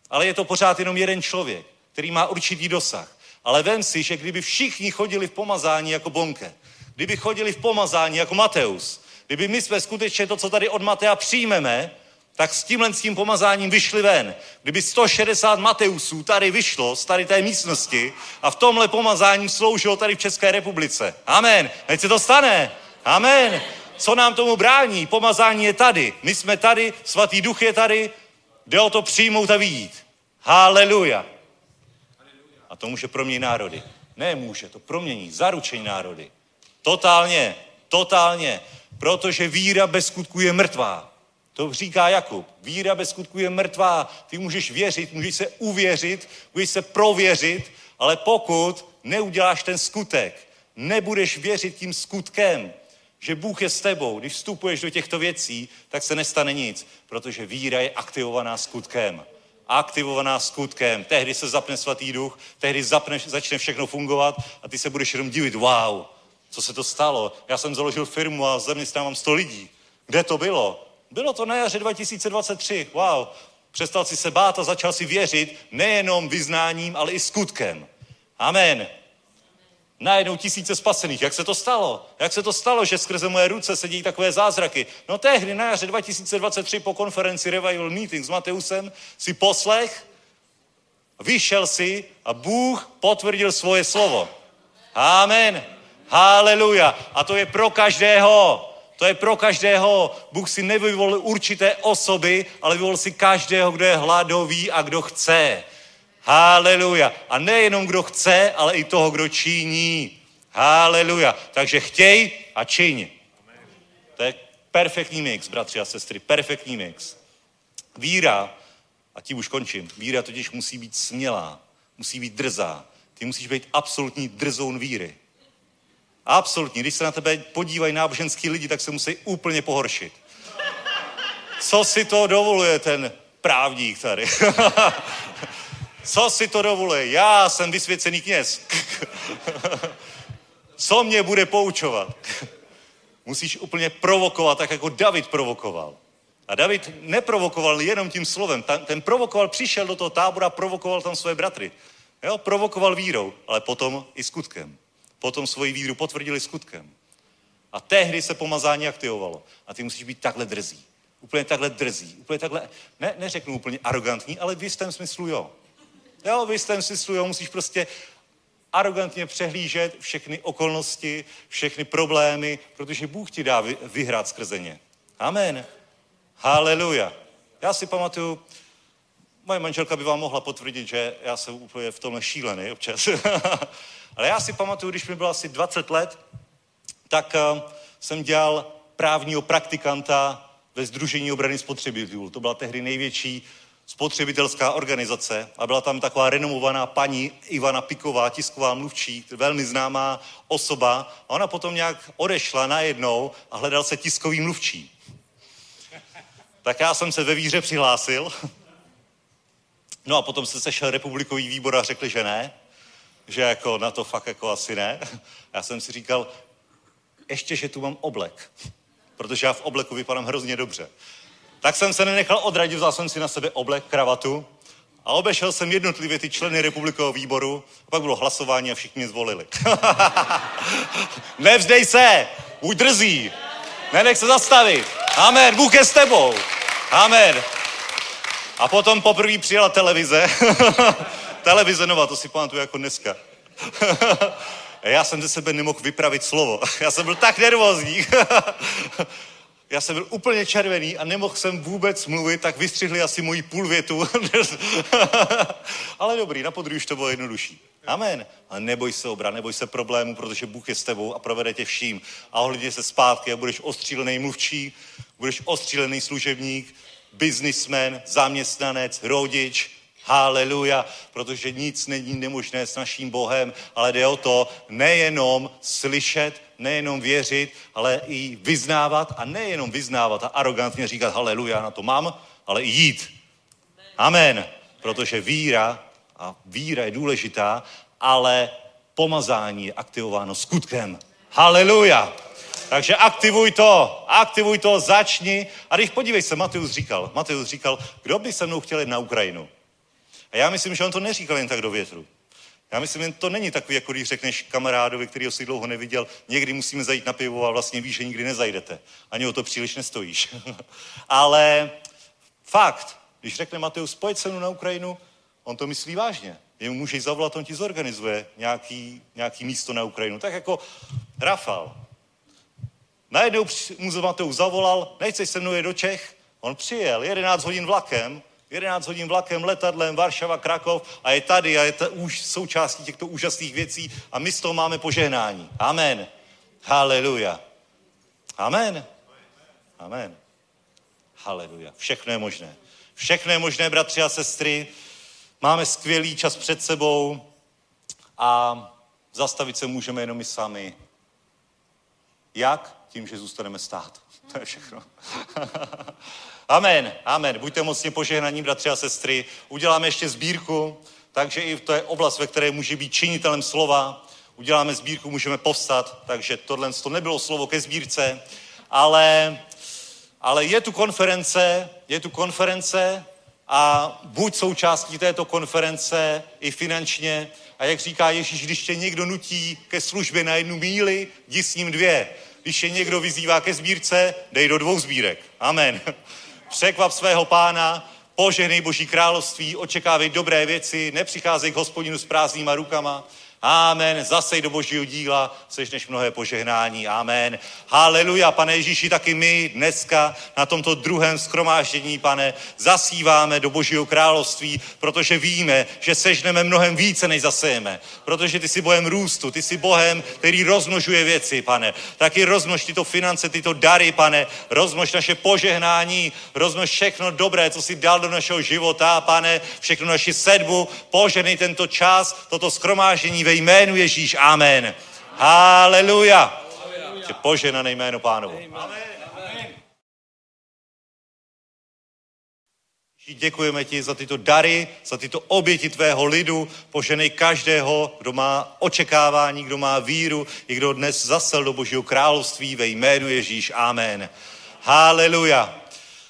Ale je to pořád jenom jeden člověk, který má určitý dosah. Ale vem si, že kdyby všichni chodili v pomazání jako bonke, kdyby chodili v pomazání jako Mateus, kdyby my jsme skutečně to, co tady od Matea přijmeme, tak s tímhle s tím pomazáním vyšli ven. Kdyby 160 Mateusů tady vyšlo z tady té místnosti a v tomhle pomazání sloužilo tady v České republice. Amen. Ať se to stane. Amen. Co nám tomu brání? Pomazání je tady. My jsme tady, svatý duch je tady, jde o to přijmout a výjít. Haleluja. A to může proměnit národy. Ne může, to promění, zaručení národy. Totálně, totálně. Protože víra bez skutku je mrtvá. To říká Jakub. Víra bez skutku je mrtvá. Ty můžeš věřit, můžeš se uvěřit, můžeš se prověřit, ale pokud neuděláš ten skutek, nebudeš věřit tím skutkem, že Bůh je s tebou, když vstupuješ do těchto věcí, tak se nestane nic, protože víra je aktivovaná skutkem. Aktivovaná skutkem. Tehdy se zapne svatý duch, tehdy zapne, začne všechno fungovat a ty se budeš jenom divit, wow, co se to stalo? Já jsem založil firmu a zaměstnávám 100 lidí. Kde to bylo? Bylo to na jaře 2023. Wow. Přestal si se bát a začal si věřit nejenom vyznáním, ale i skutkem. Amen. Najednou tisíce spasených. Jak se to stalo? Jak se to stalo, že skrze moje ruce se dějí takové zázraky? No tehdy na jaře 2023 po konferenci Revival Meeting s Mateusem si poslech, vyšel si a Bůh potvrdil svoje slovo. Amen. Haleluja. A to je pro každého. To je pro každého. Bůh si nevyvolil určité osoby, ale vyvolil si každého, kdo je hladový a kdo chce. Haleluja. A nejenom kdo chce, ale i toho, kdo činí. Haleluja. Takže chtěj a čiň. To je perfektní mix, bratři a sestry. Perfektní mix. Víra, a tím už končím, víra totiž musí být smělá, musí být drzá. Ty musíš být absolutní drzoun víry. Absolutně. Když se na tebe podívají náboženský lidi, tak se musí úplně pohoršit. Co si to dovoluje ten právník tady? Co si to dovoluje? Já jsem vysvěcený kněz. Co mě bude poučovat? Musíš úplně provokovat, tak jako David provokoval. A David neprovokoval jenom tím slovem. Ten provokoval, přišel do toho tábora, provokoval tam své bratry. Jo, provokoval vírou, ale potom i skutkem. Potom svoji víru potvrdili skutkem. A tehdy se pomazání aktivovalo. A ty musíš být takhle drzí. Úplně takhle drzí. Úplně takhle, ne, neřeknu úplně arrogantní, ale v jistém smyslu jo. Jo, v jistém smyslu jo, musíš prostě arrogantně přehlížet všechny okolnosti, všechny problémy, protože Bůh ti dá vyhrát skrze ně. Amen. Haleluja. Já si pamatuju, moje manželka by vám mohla potvrdit, že já jsem úplně v tomhle šílený občas. Ale já si pamatuju, když mi bylo asi 20 let, tak uh, jsem dělal právního praktikanta ve Združení obrany spotřebitelů. To byla tehdy největší spotřebitelská organizace a byla tam taková renomovaná paní Ivana Piková, tisková mluvčí, velmi známá osoba. A ona potom nějak odešla najednou a hledal se tiskový mluvčí. Tak já jsem se ve víře přihlásil. No a potom se sešel republikový výbor a řekli, že ne že jako na to fakt jako asi ne. Já jsem si říkal, ještě, že tu mám oblek, protože já v obleku vypadám hrozně dobře. Tak jsem se nenechal odradit, vzal jsem si na sebe oblek, kravatu a obešel jsem jednotlivě ty členy republikového výboru a pak bylo hlasování a všichni zvolili. Nevzdej se, buď drzí, nenech se zastavit. Amen, Bůh je s tebou. Amen. A potom poprvé přijela televize televize nová, to si pamatuju jako dneska. Já jsem ze sebe nemohl vypravit slovo. Já jsem byl tak nervózní. Já jsem byl úplně červený a nemohl jsem vůbec mluvit, tak vystřihli asi moji půl větu. Ale dobrý, na podruhé už to bylo jednodušší. Amen. A neboj se obra, neboj se problému, protože Bůh je s tebou a provede tě vším. A ohledně se zpátky a budeš ostřílený mluvčí, budeš ostřílený služebník, biznismen, zaměstnanec, rodič, Haleluja, protože nic není nemožné s naším Bohem, ale jde o to nejenom slyšet, nejenom věřit, ale i vyznávat a nejenom vyznávat a arrogantně říkat haleluja, na to mám, ale i jít. Amen. Protože víra, a víra je důležitá, ale pomazání je aktivováno skutkem. Haleluja. Takže aktivuj to, aktivuj to, začni. A když podívej se, Mateus říkal, Mateus říkal, kdo by se mnou chtěl jít na Ukrajinu? A já myslím, že on to neříkal jen tak do větru. Já myslím, že to není takový, jako když řekneš kamarádovi, který si dlouho neviděl, někdy musíme zajít na pivo a vlastně víš, že nikdy nezajdete. Ani o to příliš nestojíš. Ale fakt, když řekne Mateus, pojď se mnou na Ukrajinu, on to myslí vážně. Jemu můžeš zavolat, on ti zorganizuje nějaký, nějaký místo na Ukrajinu. Tak jako Rafal. Najednou mu Mateus zavolal, nechceš se mnou jet do Čech? On přijel, 11 hodin vlakem, 11 hodin vlakem, letadlem, Varšava, Krakov a je tady a je ta už součástí těchto úžasných věcí a my z toho máme požehnání. Amen. Haleluja. Amen. Amen. Haleluja. Všechno je možné. Všechno je možné, bratři a sestry. Máme skvělý čas před sebou a zastavit se můžeme jenom my sami. Jak? Tím, že zůstaneme stát. To je všechno. amen, amen. Buďte mocně požehnaní, bratři a sestry. Uděláme ještě sbírku, takže i to je oblast, ve které může být činitelem slova. Uděláme sbírku, můžeme povstat, takže tohle to nebylo slovo ke sbírce, ale, ale je tu konference, je tu konference a buď součástí této konference i finančně. A jak říká Ježíš, když tě někdo nutí ke službě na jednu míli, jdi s ním dvě. Když je někdo vyzývá ke sbírce, dej do dvou sbírek. Amen. Překvap svého pána, požehnej Boží království, očekávej dobré věci, nepřicházej k hospodinu s prázdnýma rukama. Amen. Zasej do božího díla, seš než mnohé požehnání. Amen. Haleluja, pane Ježíši, taky my dneska na tomto druhém schromáždění, pane, zasíváme do božího království, protože víme, že sežneme mnohem více, než zasejeme. Protože ty jsi Bohem růstu, ty jsi Bohem, který rozmnožuje věci, pane. Taky rozmnož tyto finance, tyto dary, pane. Rozmnož naše požehnání, rozmnož všechno dobré, co jsi dal do našeho života, pane. Všechno naši sedbu, poženej tento čas, toto schromáždění ve jménu Ježíš. Amen. Haleluja. Tě poženané jméno pánovo. Děkujeme ti za tyto dary, za tyto oběti tvého lidu. Poženej každého, kdo má očekávání, kdo má víru, i kdo dnes zasel do Božího království ve jménu Ježíš. Amen. Haleluja.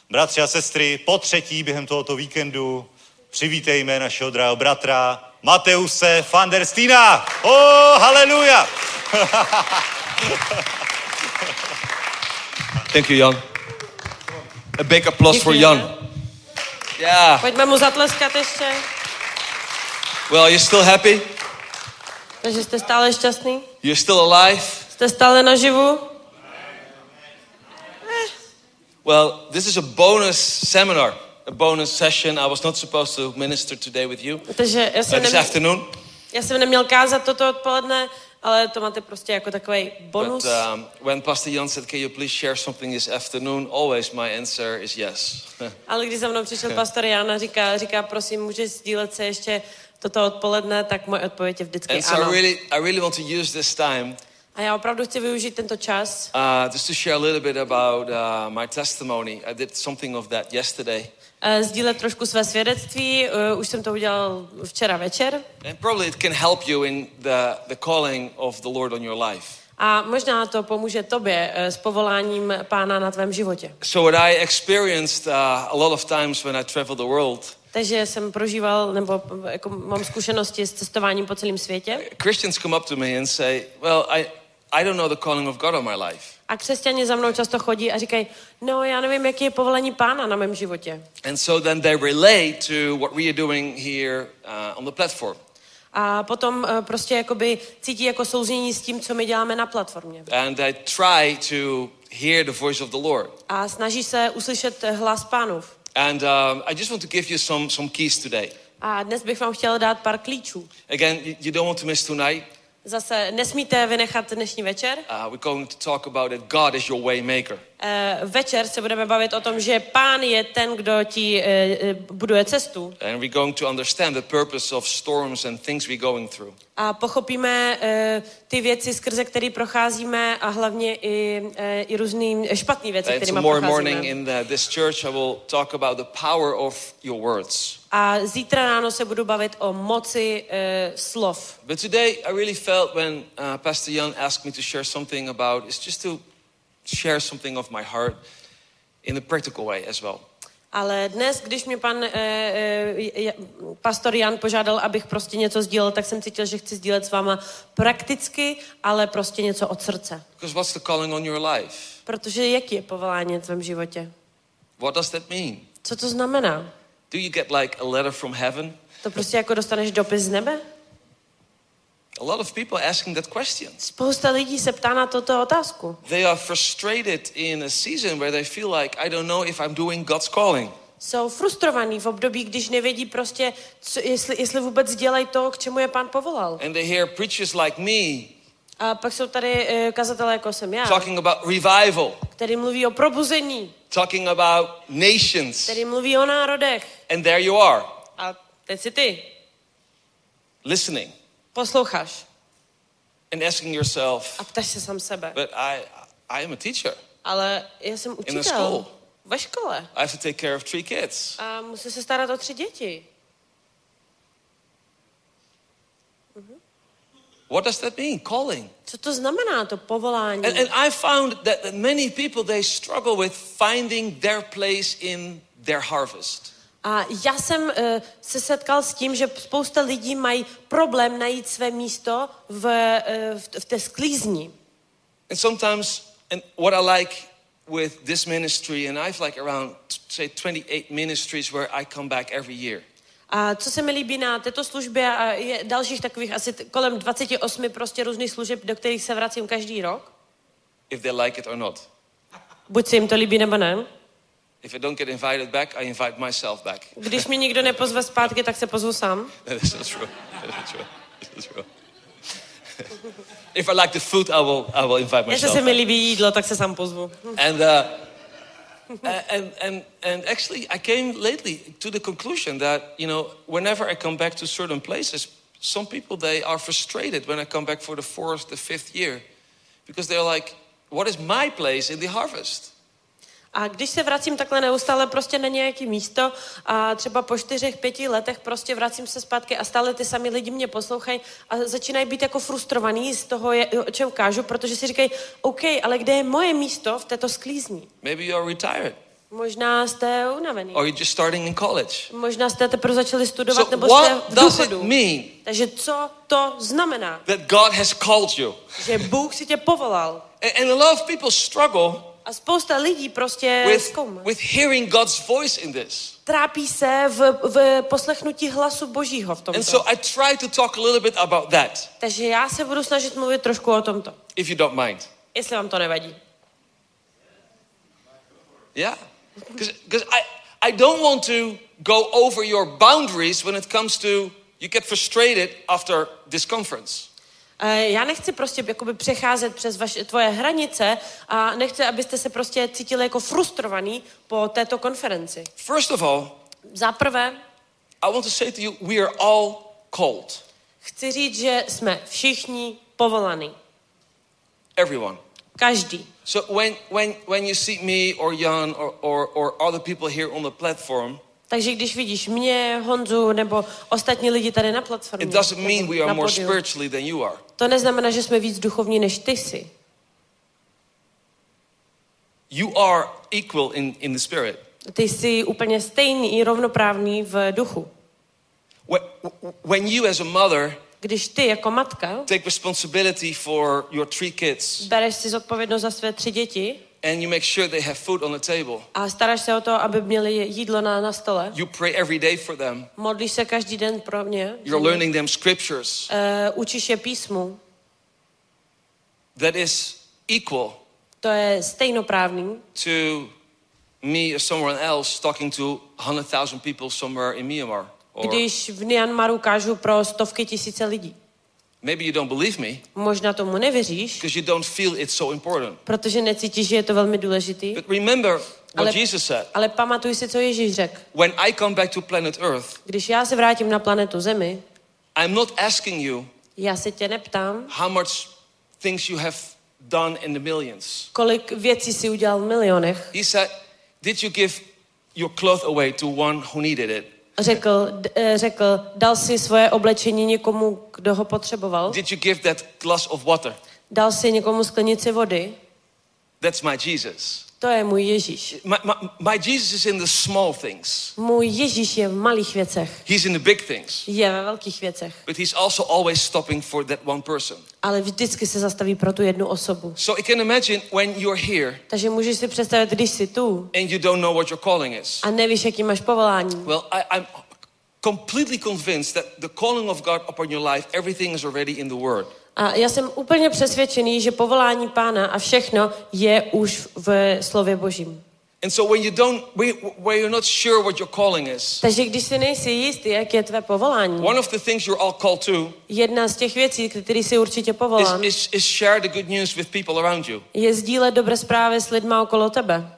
Bratři a sestry, po třetí během tohoto víkendu přivítejme našeho drahého bratra Mateuse van der Stina. Oh, haleluja. Thank you, Jan. A big applause for Děkujeme. Jan. Yeah. Pojďme mu zatleskat ještě. Well, you're still happy? Takže jste stále šťastný? You're still alive? Jste stále naživu? Well, this is a bonus seminar, a bonus session. I was not supposed to minister today with you uh, Takže já jsem, this neměl, afternoon, já jsem neměl kázat toto odpoledne, ale to máte prostě jako takový bonus. but um, when Pastor Jan said, "Can you please share something this afternoon?" Always my answer is yes. Ale když za mnou přišel pastor Jan a říká, říká, prosím, můžeš sdílet se ještě toto odpoledne, tak moje odpověď je vždycky and so ano. I really, I really want to use this time A já opravdu chci využít tento čas, uh, just to share a little bit about uh, my testimony. I did something of that yesterday, sdílet trošku své svědectví. eh, Už jsem to udělal včera večer. and probably it can help you in the the calling of the Lord on your life. A možná to pomůže tobě eh, s povoláním pána na tvém životě. So what I experienced uh, a lot of times when I travel the world, Takže jsem prožíval, nebo jako mám zkušenosti s cestováním po celém světě. Christians come up to me and say, "Well, I I don't know the calling of God on my life." A křesťani za mnou často chodí a říkají, no já nevím, jaký je povolení pána na mém životě. And so then they relate to what we are doing here uh, on the platform. A potom eh, prostě jakoby cítí jako souznění s tím, co my děláme na platformě. And I try to hear the voice of the Lord. A snaží se uslyšet hlas pánův. And um, I just want to give you some, some keys today. A dnes bych vám chtěl dát pár klíčů. Again, you don't want to miss tonight. Zase nesmíte vynechat dnešní večer. Uh, we're going to talk about that God is your way maker. Eh, Večer se budeme bavit o tom, že pán je ten, kdo ti eh, eh, buduje cestu. And we're going to understand the purpose of storms and things we're going through. A pochopíme eh, ty věci, skrze které procházíme a hlavně i, eh, i různý špatné věci, tomorrow procházíme. morning in the, this church, I will talk about the power of your words. A zítra ráno se budu bavit o moci eh, slov. But today, I really felt when uh, Pastor Jan asked me to share something about, it's just to share something of my heart in a practical way as well. Ale dnes, když mě pan e, e, pastor Jan požádal, abych prostě něco sdílel, tak jsem cítil, že chci sdílet s váma prakticky, ale prostě něco od srdce. Because what's the calling on your life? Protože jaký je povolání v tvém životě? What does that mean? Co to znamená? Do you get like a letter from heaven? To prostě jako dostaneš dopis z nebe? A lot of people asking that question. Spousta lidí se ptá na toto otázku. They are frustrated in a season where they feel like, I don't know if I'm doing God's calling. Jsou frustrovaní v období, když nevědí prostě, co, jestli, jestli vůbec dělají to, k čemu je pán povolal. And they hear preachers like me A pak jsou tady uh, kazatelé, jako jsem já, talking about revival, který mluví o probuzení, talking about nations. který mluví o národech. And there you are, A teď si ty listening posloucháš and asking yourself, a ptáš se sám sebe. but I, I am a teacher. Ale já jsem učitel school. ve škole I have to take care of three kids. a musím se starat o tři děti. What does that mean? Calling. Co to znamená, to povolání? And, and I found that many people they struggle with finding their place in their harvest. A já jsem uh, se setkal s tím, že spousta lidí mají problém najít své místo v, uh, v, v té sklízni. And sometimes, and what I like with this ministry, and I've like around say 28 ministries where I come back every year. A co se mi líbí na této službě, a je dalších takových asi kolem 28 prostě různých služeb, do kterých se vracím každý rok. if they like it or not. Buď se jim to líbí, nebo ne. If I don't get invited back, I invite myself back. Když mě nikdo nepozve zpátky, tak se pozvu sám. That is not true. That is true. That is true. if I like the food, I will, I will invite myself. Jestli se mi líbí jídlo, tak se sám pozvu. And, uh, and, and, and actually, I came lately to the conclusion that, you know, whenever I come back to certain places, some people, they are frustrated when I come back for the fourth, the fifth year. Because they're like, what is my place in the harvest? A když se vracím takhle neustále prostě na nějaké místo a třeba po čtyřech, pěti letech prostě vracím se zpátky a stále ty sami lidi mě poslouchají a začínají být jako frustrovaní z toho, je- o čem kážu, protože si říkají, OK, ale kde je moje místo v této sklízni? Maybe you are retired Možná jste unavený. or you're just starting in college. Možná jste teprve začali studovat So nebo jste v důchodu. mean Takže co to znamená? that God has called you? Že Bůh si tě povolal. And, and a lot of people struggle A spousta lidí prostě with, with hearing God's voice in this. Trápí se v, v poslechnutí hlasu Božího v tomto. And so I try to talk a little bit about that, Takže já se budu snažit mluvit trošku o tomto. if you don't mind. Jestli vám to nevadí. Yeah. Because I, I don't want to go over your boundaries when it comes to you get frustrated after this conference. Eh, Já nechci prostě jakoby přecházet přes vaše, tvoje hranice a nechci, abyste se prostě cítili jako frustrovaní po této konferenci. First of all, Za prvé, I want to say to you, we are all called. chci říct, že jsme všichni povolaní. Everyone. Každý. So when, when, when you see me or Jan or, or, or other people here on the platform, Takže když vidíš mě, Honzu nebo ostatní lidi tady na platformě, it doesn't mean we are more spiritually than you are. to neznamená, že jsme víc duchovní než ty jsi. You are equal in, in the spirit. Ty jsi úplně stejný i rovnoprávný v duchu. When, when you as a mother Když ty jako matka take responsibility for your three kids bereš si zodpovědnost za své tři děti and you make sure they have food on the table, a staráš se o to, aby měli jídlo na, na stole, you pray every day for them, modlíš se každý den pro mě, you're learning them scriptures, uh, učíš je písmu, that is equal to je stejnoprávný, to me or someone else talking to 100,000 people somewhere in Myanmar. Or když v Myanmaru kážu pro stovky tisíce lidí. Maybe you don't believe me Možná tomu nevěříš, because you don't feel it's so important. protože necítíš, že je to velmi důležitý, But remember what ale, Jesus said. ale pamatuj si, co Ježíš řekl. When I come back to planet Earth, Když já se vrátím na planetu Zemi, I'm not asking you já se tě neptám, how much things you have done in the millions. kolik věcí si udělal v milionech. He said, Did you give your cloth away to one who needed it? Řekl, eh, řekl, dal si svoje oblečení někomu, kdo ho potřeboval. Did you give that glass of water? Dal si někomu sklenici vody. That's my Jesus. To je můj Ježíš. My, my, my Jesus is in the small things. Můj Ježíš je v malých věcech. He's in the big things. Je ve velkých věcech. But he's also always stopping for that one person. Ale vždycky se zastaví pro tu jednu osobu. So you can imagine when you're here Takže můžeš si představit, když jsi tu and you don't know what your calling is. a nevíš, jaký máš povolání. Well, I, I'm completely convinced that the calling of God upon your life, everything is already in the Word. A já jsem úplně přesvědčený, že povolání pána a všechno je už v slově božím. And so when you don't, when you're not sure what your calling is, Takže když si nejsi jistý, jak je tvé povolání, one of the things you're all called to jedna z těch věcí, které jsi určitě is, povolán, is, is share the good news with people around you. je sdílet dobré zprávy s lidma okolo tebe.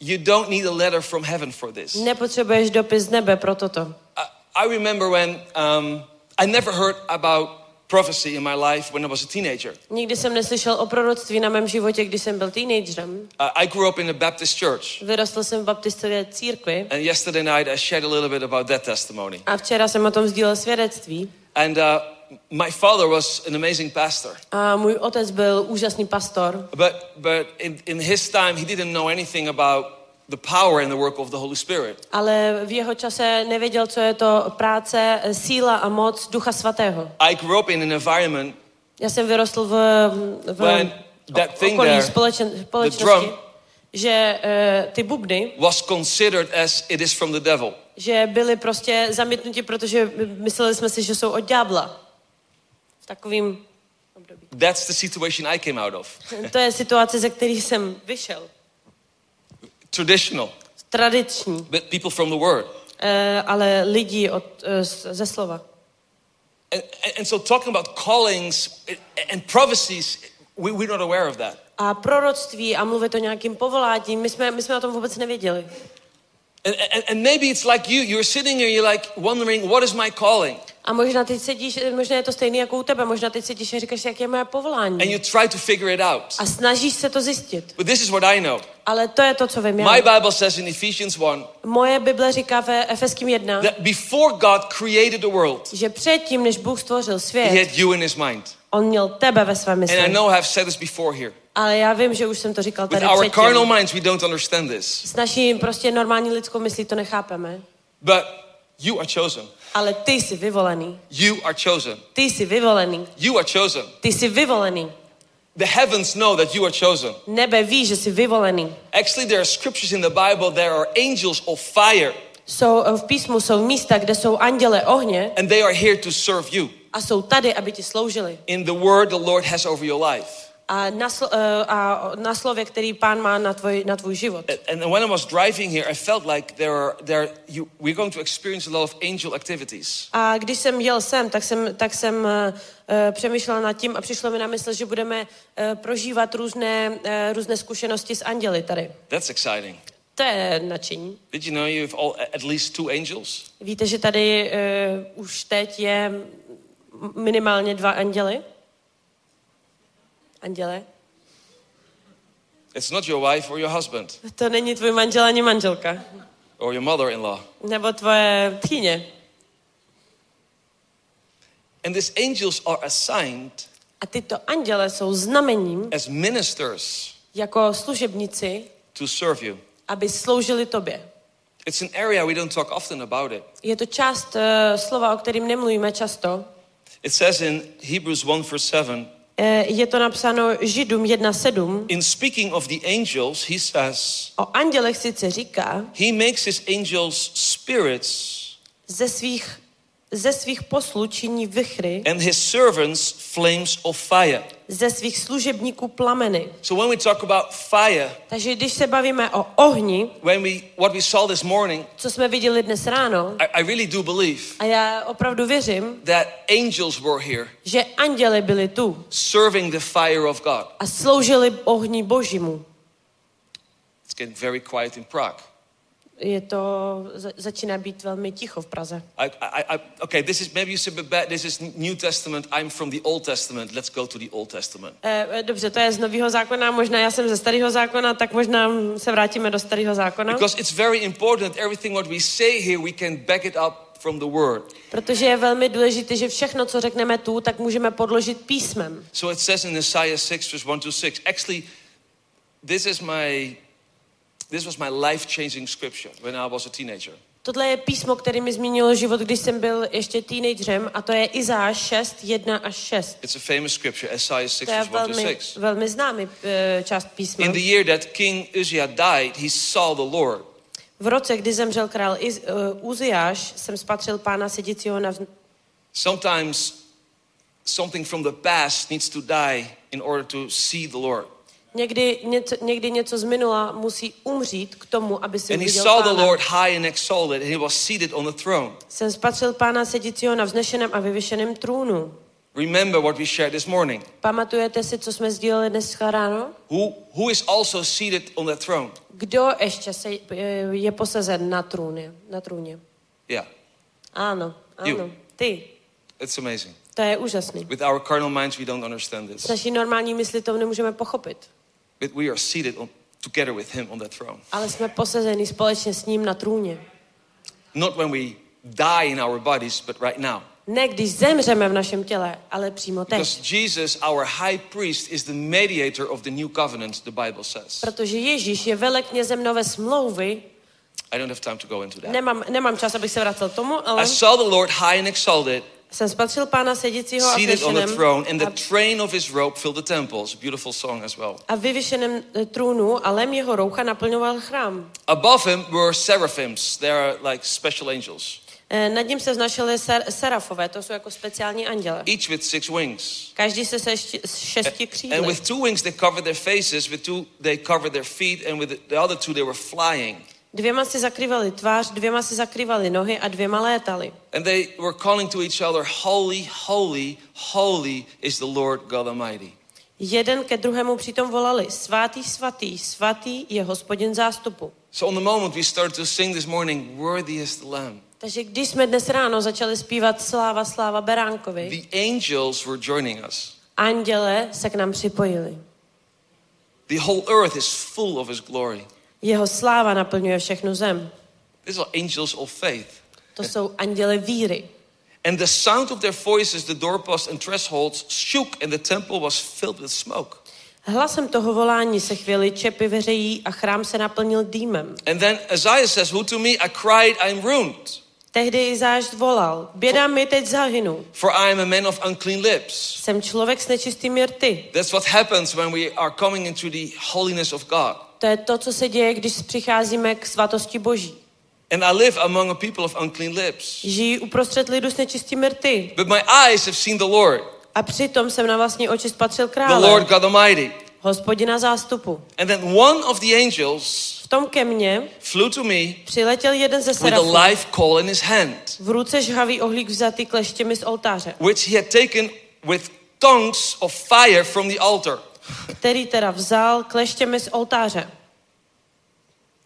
You don't need a letter from heaven for this. Nepotřebuješ dopis z nebe pro toto. I, I remember when um, I never heard about prophecy in my life when I was a teenager. Nikdy jsem neslyšel o proroctví na mém životě, když jsem byl teenagerem. Uh, I grew up in a Baptist church. Vyrostl jsem v baptistové církvi And yesterday night I shared a little bit about that testimony. a včera jsem o tom sdílel svědectví. And uh, my father was an amazing pastor. A můj otec byl úžasný pastor, But, but in, in his time, he didn't know anything about the power and the work of the Holy Spirit. ale v jeho čase nevěděl, co je to práce, síla a moc Ducha Svatého. I grew up in an environment Já jsem vyrostl v, v When that thing okolí there, společen, společnosti, drum, že uh, ty bubny, was considered as it is from the devil. že byly prostě zamítnuti, protože mysleli jsme si, že jsou od ďábla. V takovým období. That's the situation I came out of. To je situace, ze které jsem vyšel. Traditional, Tradiční, but people from the Word. uh, ale lidi od, uh, ze slova. And, and- so, talking about callings and prophecies, we, we're not aware of that. A proroctví a mluvit o nějakým povoláním, my jsme, my jsme o tom vůbec nevěděli. And, and, and maybe it's like you, you're sitting here, you're like wondering, what is my calling? A možná teď sedíš, možná je to stejné jako u tebe, možná teď sedíš a říkáš, jak je moje povolání. And you try to figure it out. A snažíš se to zjistit. But this is what I know. Ale to je to, co vím. My Bible says in Ephesians 1 Moje Bible říká ve Efeským 1, that before God created the world, že předtím, než Bůh stvořil He svět, had you in His mind. on měl tebe ve svém And I mysli. know I've said this before here. Ale já vím, že už jsem to říkal With tady our carnal předtím. minds, we don't understand this. S naší prostě normální lidskou myslí to nechápeme. But you are chosen. Ale ty jsi vyvolený. You are chosen. Ty jsi vyvolený. You are chosen. Ty jsi vyvolený. The heavens know that you are chosen. Nebe ví, že jsi vyvolený. Actually, there are scriptures in the Bible, there are angels of fire, So, eh, v písmu jsou místa, kde jsou anděle ohně and they are here to serve you. a jsou tady, aby ti sloužili. In the word the Lord has over your life. A na, sl- eh, a na slově, který pán má na tvůj, na tvůj život. And and when I was driving here, I felt like there are, there, you, we're going to experience a lot of angel activities. A když jsem jel sem, tak jsem, tak jsem uh, přemýšlela nad tím a přišlo mi na mysl, že budeme uh, prožívat různé, uh, různé zkušenosti s anděli tady. That's exciting. To je nadšení. Did you know you have all, at least two angels? Víte, že tady uh, už teď je minimálně dva anděly? Anděle? It's not your wife or your husband To není tvůj manžel ani manželka. or your mother-in-law. Nebo tvoje tchýně. And these angels are assigned A tyto anděle jsou znamením as ministers jako služebníci, to serve you. aby sloužili tobě. It's an area we don't talk often about it. Je to část uh, slova, o kterým nemluvíme často. It says in Hebrews 1 verse 7, Eh, Je to napsáno Židům 1.7. in speaking of the angels, he says, O andělech sice říká, he makes his angels spirits ze svých, ze svých poslů činí vychry, and his servants flames of fire. Ze svých služebníků plameny. So when we talk about fire, Takže když se bavíme o ohni, when we what we saw this morning, co jsme viděli dnes ráno, I, I really do believe a já opravdu věřím, that angels were here že anděle byli tu serving the fire of God. a sloužili ohni božímu. It's getting very quiet in Prague. Je to, za- začíná být velmi ticho v Praze. I, I, I, okay, this is maybe you said, but. This is New Testament. I'm from the Old Testament. Let's go to the Old Testament. Eh, eh, Dobře, to je z nového zákona, možná já jsem ze starého zákona, tak možná se vrátíme do starého zákona. Because it's very important. Everything what we say here, we can back it up from the Word. Protože je velmi důležité, že všechno, co řekneme tu, tak můžeme podložit písmem. So it says in Isaiah 6, verse 1 to 6. Actually, this is my this was my life-changing scripture when I was a teenager. Tohle je písmo, které mi změnilo život, když jsem byl ještě teenagerem a to je Izáš 6, 1 až 6. It's a famous scripture, Isaiah 6 To je verse 1 to velmi, 6. velmi známý eh, část písma. In the year that King Uzziah died, he saw the Lord. V roce, kdy zemřel král Iz, uh, Uziáš, jsem spatřil pána sedícího na... vz- Sometimes something from the past needs to die in order to see the Lord. Někdy něco, někdy něco z minula musí umřít k tomu, aby si And he uviděl saw the pána. Lord high and exalted, and he was seated on the throne. Jsem spatřil pána sedícího na vznešeném a vyvyšeném trůnu. Remember what we shared this morning. Pamatujete si, co jsme sdíleli dnes ráno? Who, who is also seated on that throne? Kdo ještě se, je posazen na trůně? Na trůně? Yeah, Ano, ano. You. Ty. it's amazing. To je úžasný. With our carnal minds, we don't understand S this. naší normální mysli to nemůžeme pochopit. But we are seated on, together with him on that throne. Ale jsme posazeni společně s ním na trůně. Not when we die in our bodies, but right now. Ne když zemřeme v našem těle, ale přímo teď. Because Jesus, our high priest, is the mediator of the new covenant, the Bible says. Protože Ježíš je veleknězem nové smlouvy. I don't have time to go into that. Nemám, nemám čas, abych se vracel tomu, ale I saw the Lord high and exalted, jsem spatřil pána sedícího a seated on the throne, and the train of his robe filled the temple. It's a beautiful song as well. a vyvěšeném eh, trůnu a lem jeho roucha naplňoval chrám. Above him were seraphims. They are like special angels, Eh, Nad ním se vznašely ser, serafové, to jsou jako speciální anděle. each with six wings. Každý se se šti, s šesti And křídly. with two wings they covered their faces, with two they covered their feet, and with the other two they were flying. Dvěma si zakrývali tvář, dvěma si zakrývali nohy a dvěma létali. And they were calling to each other, Holy, holy, holy is the Lord God Almighty. Jeden ke druhému přitom volali, svatý, svatý, svatý je hospodin zástupu. So on the moment we started to sing this morning, Worthy is the Lamb, Takže když jsme dnes ráno začali zpívat sláva, sláva Beránkovi, the angels were joining us. anděle se k nám připojili. The whole earth is full of His glory. Jeho sláva naplňuje všechnu zem. These are angels of faith. To jsou anděle víry. And the sound of their voices, the doorposts and thresholds shook, and the temple was filled with smoke. Hlasem toho volání se chvěli čepy veřejí a chrám se naplnil dýmem. And then Isaiah says, Who to me I cried, I'm ruined, Tehdy Izáš volal, běda mi teď zahynu. for I am a man of unclean lips. Jsem člověk s nečistými rty. That's what happens when we are coming into the holiness of God. To je to, co se děje, když přicházíme k svatosti Boží. And I live among a people of unclean lips. Žijí uprostřed lidu s nečistými rty. But my eyes have seen the Lord, A přitom jsem na vlastní oči spatřil the krále, Lord God Almighty. hospodina zástupu. And then one of the angels V tom ke mně flew to me přiletěl jeden ze with a serafů. live coal in his hand, V ruce žhavý ohlík vzatý kleštěmi z oltáře, which he had taken with tongues of fire from the altar. Který teda vzal kleštěmi z oltáře.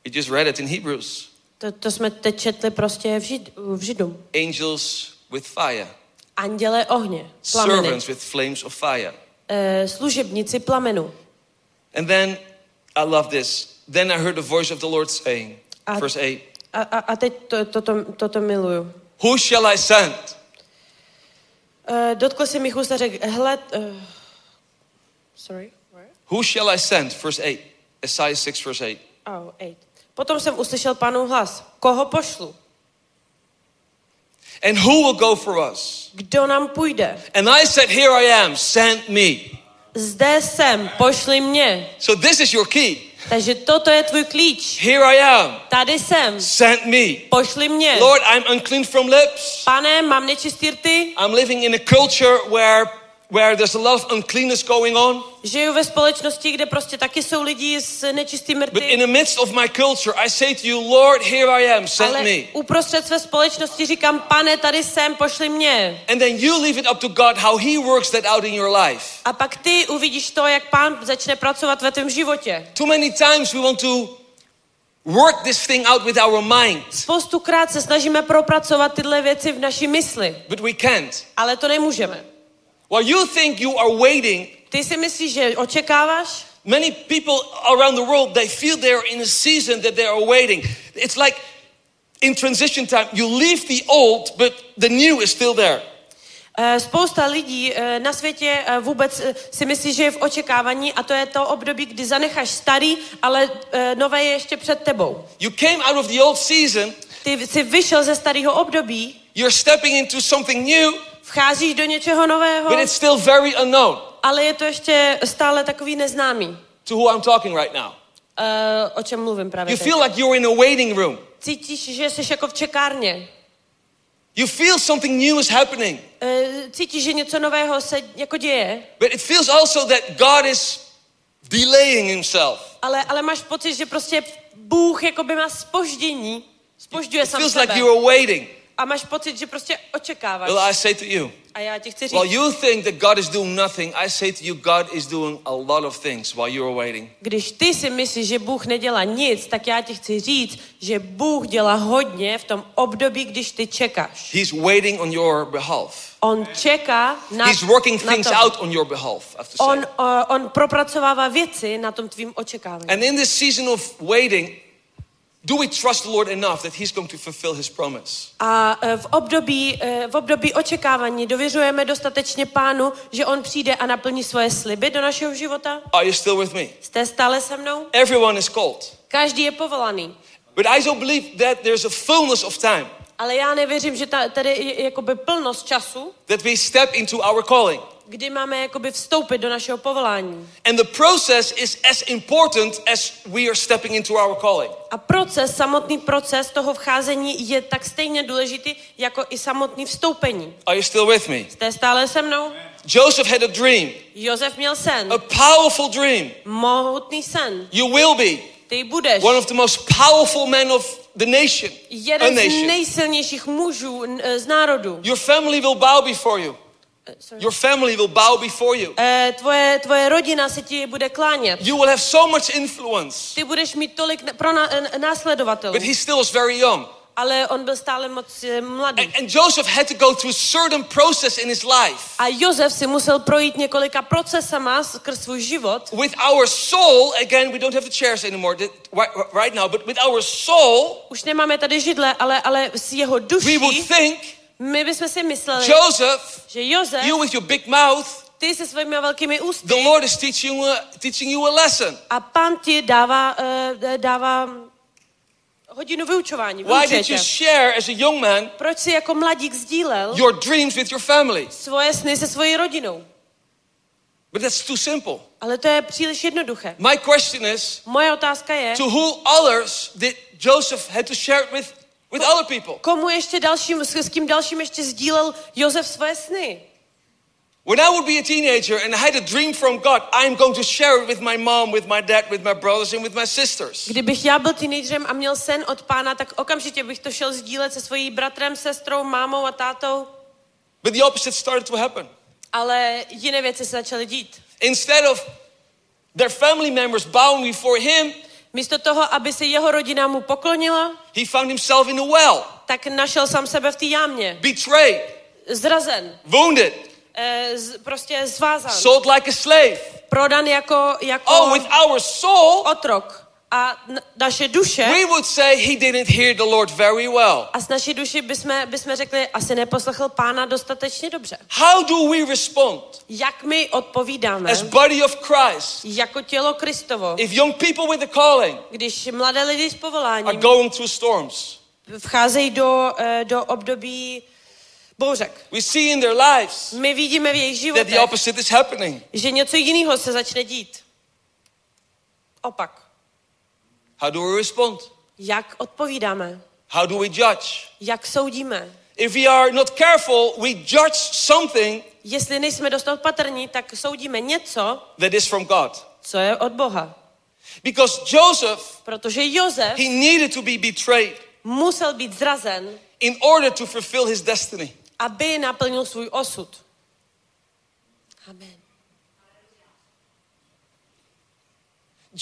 We just read it in Hebrews. To, to jsme teď četli prostě v, žid, v Židu. Angels with fire, Anděle ohně, plameny, servants with flames of fire. eh, služebníci plamenu. And then I love this. Then I heard the voice of the Lord saying, A- verse 8, A, a, a teď to, toto, toto miluju. Who shall I send? Eh, dotkl se mi úst a řekl, hle, uh, sorry, where? Who shall I send? Verse 8. Isaiah 6, verse 8. Oh, eight. Potom jsem uslyšel panu hlas, koho pošlu? And who will go for us? Kdo nám půjde? And I said, Here I am, send me. Zde jsem, pošli mě. So this is your key. Takže toto je tvůj klíč. Here I am, Tady jsem, send me. pošli mě. Lord, I'm unclean from lips. Pane, mám nečistý rty, I'm living in a culture where, where there's a lot of uncleanness going on. žiju ve společnosti, kde prostě taky jsou lidi s nečistými But in rty. the midst of my culture, I say to you, Lord, here I am, send Ale me. uprostřed své společnosti říkám, pane, tady jsem, pošli mě. And then you leave it up to God how He works that out in your life. A pak ty uvidíš to, jak pán začne pracovat ve tvém životě. Too many times we want to work this thing out with our mind, Spoustukrát se snažíme propracovat tyhle věci v naší mysli, but we can't. ale to nemůžeme. While you think you are waiting, Ty si myslíš, že očekáváš? many people around the world they feel they're in a season that they are waiting. It's like in transition time, you leave the old, but the new is still there. Eh, Spousta lidí eh, na světě eh, vůbec si myslí, že je v očekávání a to je to období, kdy zanecháš starý, ale nové je ještě před tebou. You came out of the old season, Ty jsi vyšel ze starého období, you're stepping into something new, vcházíš do něčeho nového, but it's still very unknown ale je to ještě stále takový neznámý. to who I'm talking right now. Eh, o čem mluvím právě You teď. feel like you're in a waiting room. Cítíš, že jsi jako v čekárně. You feel something new is happening, Eh, Cítíš, že něco nového se jako děje, but it feels also that God is delaying himself. ale, ale máš pocit, že prostě Bůh jakoby má spoždění, spožďuje It sám feels sebe. like you are waiting. A máš pocit, že prostě očekáváš. Well, I say to you, A já ti chci říct, while you think that God is doing nothing, I say to you, God is doing a lot of things while you are waiting. když ty si myslíš, že Bůh nedělá nic, tak já ti chci říct, že Bůh dělá hodně v tom období, když ty čekáš. He's waiting on your behalf. On čeká na, He's working na things out on your behalf, I have to say. On, uh, on propracovává věci na tom tvým očekávání. And in this season of waiting, do we trust the Lord enough that He's going to fulfill His promise? A eh, v období, eh, v období očekávání dověřujeme dostatečně pánu, že on přijde a naplní svoje sliby do našeho života? Are you still with me? Jste stále se mnou? Everyone is called. Každý je povolaný. But I don't believe that there's a fullness of time Ale já nevěřím, že ta, tady je jakoby plnost času, that we step into our calling. Kdy máme jakoby vstoupit do našeho povolání. And the process is as important as we are stepping into our calling. A proces, samotný proces toho vcházení je tak stejně důležitý, jako i samotný vstoupení. Are you still with me? Jste stále se mnou? Joseph had a dream, Josef měl sen. a powerful dream. Mohutný sen. You will be Ty budeš one of the most powerful men of the nation. A jeden z nation. nejsilnějších mužů z národu. Your family will bow before you. Sorry. Your family will bow before you. Eh, Tvoje, tvoje rodina se ti bude klánět. You will have so much influence. Ty budeš mít tolik pro na, eh, následovatelů. But he still was very young. Ale on byl stále moc eh, mladý. And, and Joseph had to go through a certain process in his life. A Josef si musel projít několika procesama skrz svůj život. With our soul, again, we don't have the chairs anymore right, now, but with our soul, Už nemáme tady židle, ale, ale s jeho we duší would think, my bychom si mysleli, Joseph, že Josef, you with your big mouth, ty se svými velkými ústy the Lord is teaching you a, teaching you a lesson. a pán ti dává, uh, dává hodinu vyučování. Why did you share as a young man Proč jsi jako mladík sdílel your dreams with your family? svoje sny se svojí rodinou? But that's too simple. Ale to je příliš jednoduché. My question is, Moje otázka je, to who others did Joseph had to share it with with other people? komu ještě dalším, s, kým dalším ještě sdílel Josef svoje sny? When I would be a teenager and I had a dream from God, I'm going to share it with my mom, with my dad, with my brothers, and with my sisters. Kdybych já byl teenagerem a měl sen od pána, tak okamžitě bych to šel sdílet se svojí bratrem, sestrou, mámou a tátou. But the opposite started to happen. Ale jiné věci se začaly dít. Instead of their family members bowing before him, Místo toho, aby se jeho rodina mu poklonila, he found himself in a well, tak našel sám sebe v té jámě. betrayed, Zrazen, wounded, eh, z, prostě zvázan, sold like a slave. prodan jako, jako Oh, with our soul, otrok. A naše duše, we would say he didn't hear the Lord very well. a s naší duši bychom, bychom řekli, asi neposlechl pána dostatečně dobře. How do we respond Jak my odpovídáme as body of Christ jako tělo Kristovo, if young people with a calling když mladé lidi s are povoláním going through storms? vcházejí do, eh, do období bouřek. We see in their lives My vidíme v jejich that životech, the opposite is happening. že něco jiného se začne dít. Opak. How do we respond? Jak odpovídáme? How do we judge? Jak soudíme? If we are not careful, we judge something Jestli nejsme dost opatrní, tak soudíme něco, that is from God. co je od Boha. Because Joseph, Protože Josef he needed to be betrayed musel být zrazen, in order to fulfill his destiny. aby naplnil svůj osud. Amen.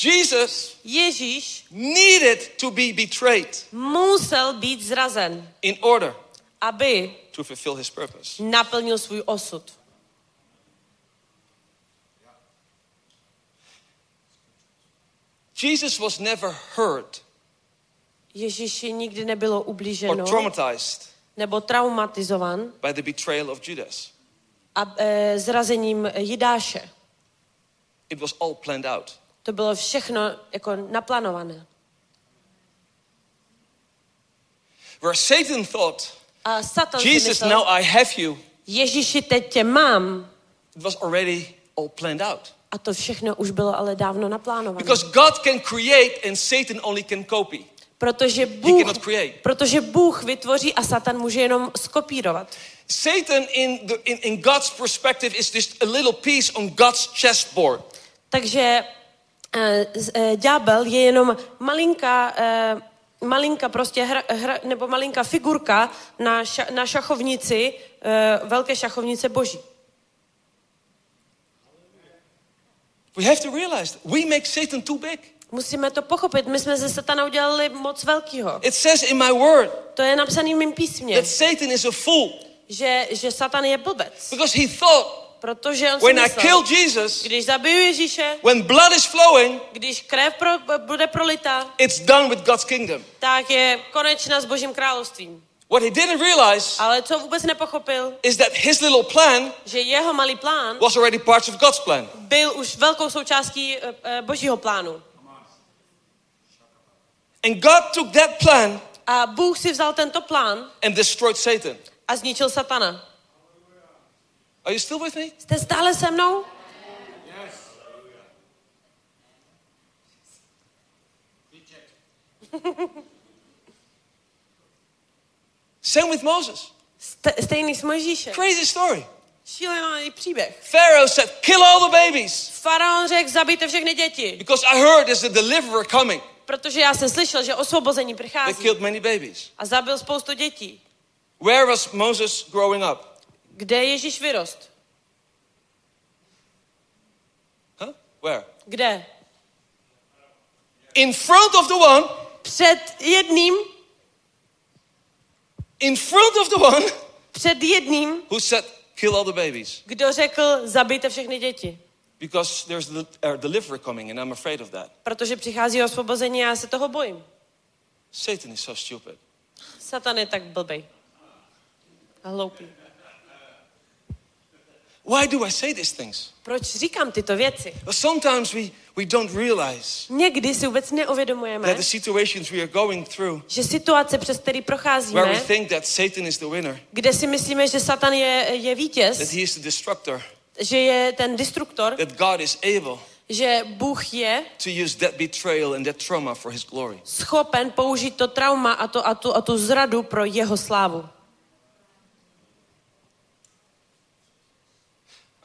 Jesus Ježíš needed to be betrayed musel být zrazen, in order aby to fulfill his purpose. naplnil svůj osud. Jesus was never hurt Ježíši nikdy nebylo or ublíženo traumatized nebo traumatizovan by the betrayal of Judas. a e, zrazením Jidáše. It was all planned out. To bylo všechno jako naplánované. Where Satan thought, A Satan Jesus, myslel, now I have you, Ježíši, teď tě mám. it was already all planned out. A to všechno už bylo ale dávno naplánované. Because God can create and Satan only can copy. Protože Bůh, protože Bůh vytvoří a Satan může jenom skopírovat. Satan, in, the, in, in God's perspective, is just a little piece on God's chessboard. Takže ďábel je jenom malinká, eh, malinká prostě hra, hra, nebo malinká figurka na, ša, na šachovnici, eh, velké šachovnice boží. We have to realize that we make Satan too big. Musíme to pochopit. My jsme ze satana udělali moc velkýho. It says in my word To je napsaný v mým písmě, that Satan is a fool že, že satan je blbec. because he thought Protože on when I myslel, kill Jesus, když zabiju Ježíše, when blood is flowing, když krev pro, bude prolita, it's done with God's kingdom. tak je konečná s božím královstvím. What he didn't realize Ale co vůbec nepochopil, is that his little plan že jeho malý plán was already part of God's plan. byl už velkou součástí eh, božího plánu. And God took that plan A Bůh si vzal tento plán and destroyed Satan. a zničil satana. Are you still with me? Jste stále se mnou? Same with Moses. Ste, stejný s Mojžíšem. Crazy story. Šílený příběh. Pharaoh said, Kill all the babies Faraon řekl, zabijte všechny děti. because I heard there's a deliverer coming. Protože já jsem slyšel, že osvobození They přichází. killed many babies. A zabil spoustu dětí. Where was Moses growing up? Kde Ježíš vyrost? Huh? Where? Kde? In front of the one, Před jedním, in front of the one před jedním, who said, Kill all the babies kdo řekl, zabijte všechny děti. because there's a deliverer coming and I'm afraid of that. Protože přichází osvobození a já se toho bojím. Satan is so stupid. Satan je tak blbej. A hloupý. Why do I say these things? Proč říkám tyto věci? Well, sometimes we, we don't realize Někdy si vůbec neuvědomujeme, that the situations we are going through že situace, přes který where we procházíme, think that Satan is the winner, kde si myslíme, že Satan je, je that vítěz, he is the destructor, že je ten destruktor, that God is able že Bůh je to use that betrayal and that trauma for his glory. schopen použít to trauma a, to, a, tu, a tu zradu pro jeho slávu.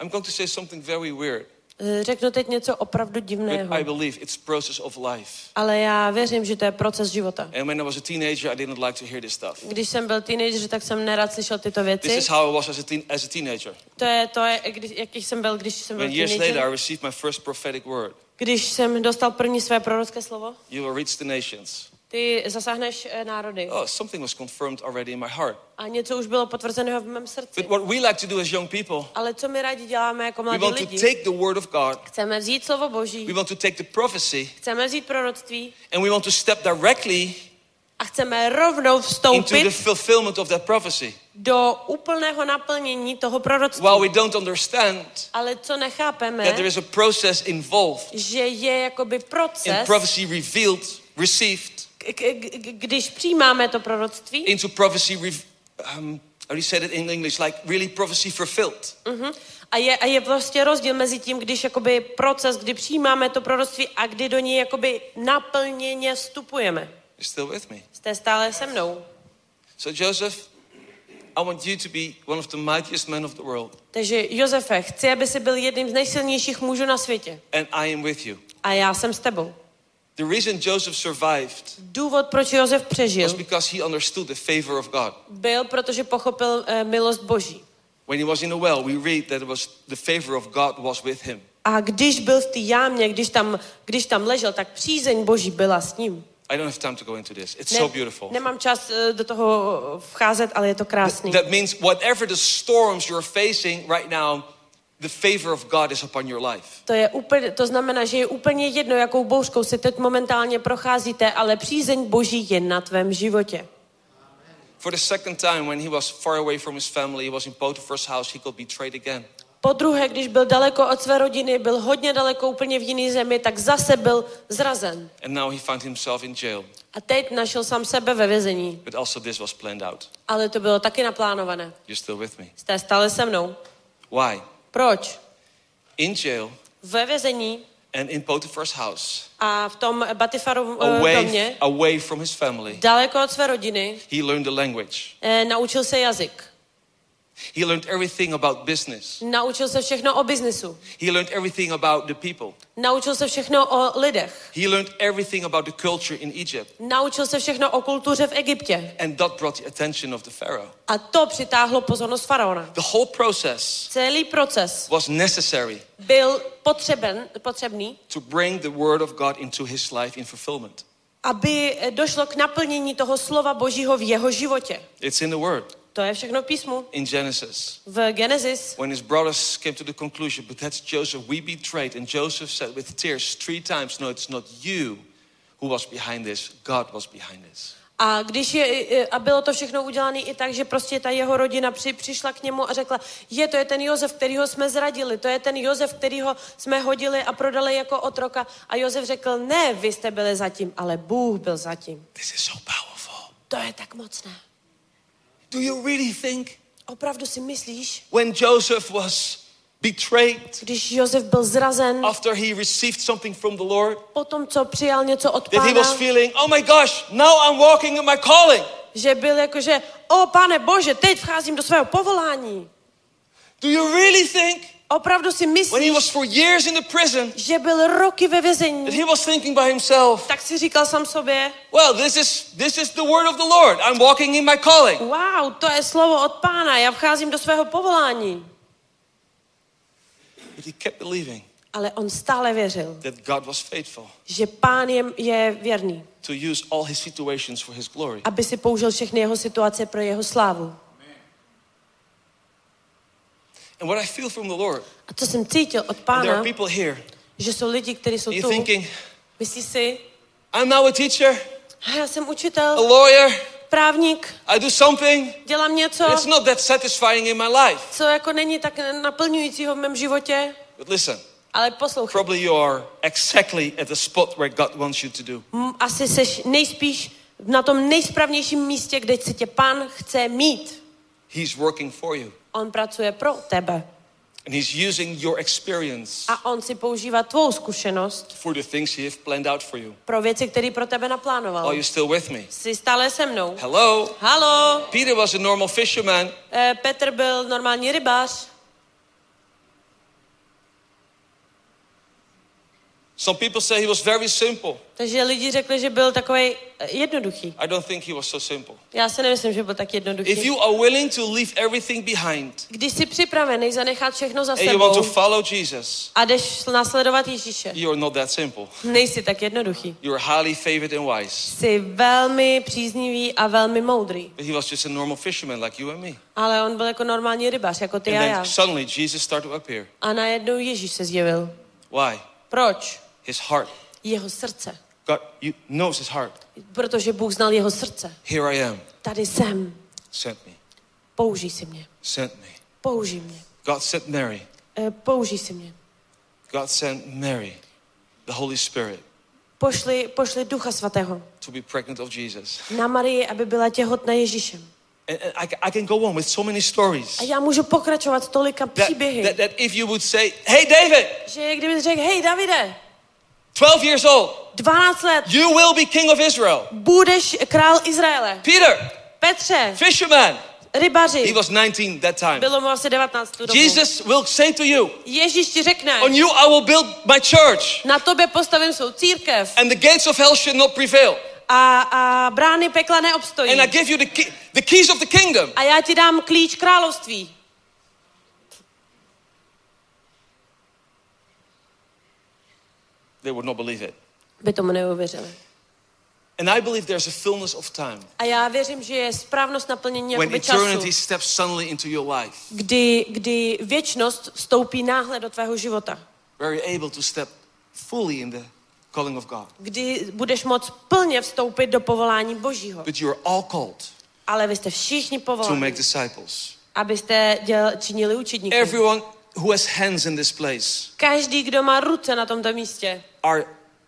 I'm going to say something very weird, Eh, Řeknu teď něco opravdu divného, I believe it's process of life. ale já věřím, že to je proces života. And when I was a teenager, I didn't like to hear this stuff. Když jsem byl teenager, tak jsem nerad slyšel tyto This věci. is how I was as a, teen, as a teenager. To je to, je, když, jaký jsem byl, když jsem byl When years later I teenager. received my first prophetic word. Když jsem dostal první své prorocké slovo, You will reach the nations. Ty zasáhneš eh, národy. Oh, something was confirmed already in my heart. A něco už bylo potvrzeného v mém srdci. But what we like to do as young people, Ale co my rádi děláme jako we mladí want to lidi? take the word of God, Chceme vzít slovo Boží, we want to take the prophecy, chceme vzít proroctví and we want to step directly a chceme rovnou into the vstoupit fulfillment of that prophecy. do úplného naplnění toho proroctví. While we don't understand Ale co nechápeme, that there is a process involved že je jakoby in proces, prophecy revealed, received, když přijímáme to proroctví into prophecy, um, how do you say that in English? Like really prophecy fulfilled. mhm, a je, a je prostě rozdíl mezi tím, když jakoby proces, kdy přijímáme to proroctví a kdy do něj jakoby naplněně vstupujeme. You're still with me? Jste stále se mnou. So, Joseph, I want you to be one of the mightiest men of the world, Takže Josefe, chci, aby jsi byl jedním z nejsilnějších mužů na světě. and I am with you. A já jsem s tebou. The reason Joseph survived Důvod, proč Josef was přežil, because he understood the favor of God. byl, protože pochopil eh, milost Boží. When he was in the well, we read that it was the favor of God was with him. A když byl v té jámě, když tam, když tam ležel, tak přízeň Boží byla s ním. I don't have time to go into this. It's so beautiful. nemám čas eh, do toho vcházet, ale je to krásný. That means whatever the storms you're facing right now, the favor of God is upon your life. To, je úplně, to znamená, že je úplně jedno, jakou bouřkou si teď momentálně procházíte, ale přízeň Boží je na tvém životě. For the second time, when he was far away from his family, he was in Potiphar's house, he got betrayed again. Po druhé, když byl daleko od své rodiny, byl hodně daleko úplně v jiné zemi, tak zase byl zrazen. And now he found himself in jail. A teď našel sám sebe ve vězení. But also, this was planned out. Ale to bylo taky naplánované. You're still with me. Jste stále se mnou. Why? Proč? In jail Ve vězení and in Potiphar's house, a v tom Batifaru eh, away, domě, away from his family, daleko od své rodiny, he learned the language. eh, naučil se jazyk. He learned everything about business. Naučil se všechno o biznisu. He learned everything about the people. Naučil se všechno o lidech. He learned everything about the culture in Egypt. Naučil se všechno o kultuře v Egyptě. And that brought the attention of the Pharaoh. A to přitáhlo pozornost faraona. The whole process Celý proces was necessary byl potřeben, potřebný, to bring the word of God into his life in fulfillment. aby došlo k naplnění toho slova Božího v jeho životě. It's in the word To je všechno v písmu. in Genesis. V Genesis, When his brothers came to the conclusion, but that's Joseph, we betrayed. And Joseph said with tears three times, No, it's not you who was behind this, God was behind this. a když je, a bylo to všechno udělané i tak, že prostě ta jeho rodina při, přišla k němu a řekla, je, to je ten Josef, kterýho jsme zradili, to je ten Josef, kterýho jsme hodili a prodali jako otroka. A Josef řekl, ne, vy jste byli zatím, ale Bůh byl zatím. This is so powerful. To je tak mocné. Do you really think Opravdu si myslíš, when Joseph was betrayed když Josef byl zrazen after he received something from the Lord, po tom, co přijal něco od that he was pána, feeling, oh my gosh, now I'm walking in my calling. že byl jako, že o pane Bože, teď vcházím do svého povolání. Do you really think Opravdu si when he myslíš, was for years in the prison že byl roky ve that vězení, he was thinking by himself, tak si říkal sám sobě, well, this is this is the word of the Lord. I'm walking in my calling. wow, to je slovo od pána, já vcházím do svého povolání. But he kept believing Ale on stále věřil, that God was faithful že pán je, je věrný, to use all his situations for his glory. aby si použil všechny jeho situace pro jeho slávu. And what I feel from the Lord, A co jsem cítil od and there pána, are people here, že jsou lidi, kteří jsou tu, thinking, myslíš si, I'm now a teacher, "A já jsem a učitel, lawyer, právník, I do something. dělám něco, It's not that satisfying in my life. co jako není tak naplňujícího v mém životě, But listen, ale poslouchej. probably you are exactly at the spot where God wants you to do. Asi seš nejspíš na tom nejspravnějším místě, kde si tě pán chce mít. He's working for you. On pracuje pro tebe. And he's using your experience A on si používá tvou zkušenost for the things he planned out for you. pro věci, které pro tebe naplánoval. Are you still with me? Jsi stále se mnou. Hello? Halo, Peter was a normal fisherman. eh, Petr byl normální rybář. Some people say he was very simple. Takže lidi řekli, že byl takový jednoduchý. I don't think he was so simple. Já si nemyslím, že byl tak If jednoduchý. you are willing to leave everything behind Když jsi připravený zanechat všechno za and you want to sebou follow Jesus, a jdeš následovat Ježíše, you are not that simple. nejsi tak jednoduchý. You are highly favored and wise. Jsi velmi příznivý a velmi moudrý. But he was just a normal fisherman like you and me. Ale on byl jako normální rybář, jako ty And a then já. suddenly Jesus started to appear. A najednou Ježíš se zjevil. Why? Proč? His heart. Jeho srdce. God you knows his heart. Protože Bůh znal jeho srdce. Here I am. Tady jsem. Sent me. Použij si mě. Sent me. Použij mě. God sent Mary. E, použij si mě. God sent Mary, the Holy Spirit, Pošli, pošli Ducha Svatého to be pregnant of Jesus. na Marii, aby byla těhotná Ježíšem. And, and I, I can go on with so many stories. A já můžu pokračovat tolika That, příběhy, that, that if you would say, hey David, že kdyby řekl, hej Davide, 12 years old, 12 let, you will be king of Israel. budeš král Izraele. Peter, Petře, fisherman, he rybaři, was 19 that time. bylo mu asi 19 tu dobu. Jesus will say to you, Ježíš ti řekne, on you I will build my church, na tobě postavím svou církev and the gates of hell should not prevail. a, a brány pekla neobstojí. And I give you the, key, the keys of the kingdom. A já ti dám klíč království. They would not believe it. By tomu neuvěřili. And I believe there's a fullness of time A já věřím, že je správnost naplnění when jakoby času, eternity steps suddenly into your life, kdy, kdy věčnost vstoupí náhle do tvého života. where you're able to step fully in the calling of God. Kdy budeš moct plně vstoupit do povolání Božího. But you're all called. Ale vy jste všichni to povoláni, make disciples. abyste děl, činili učedníky. Everyone who has hands in this place Každý, kdo má ruce na tomto místě, are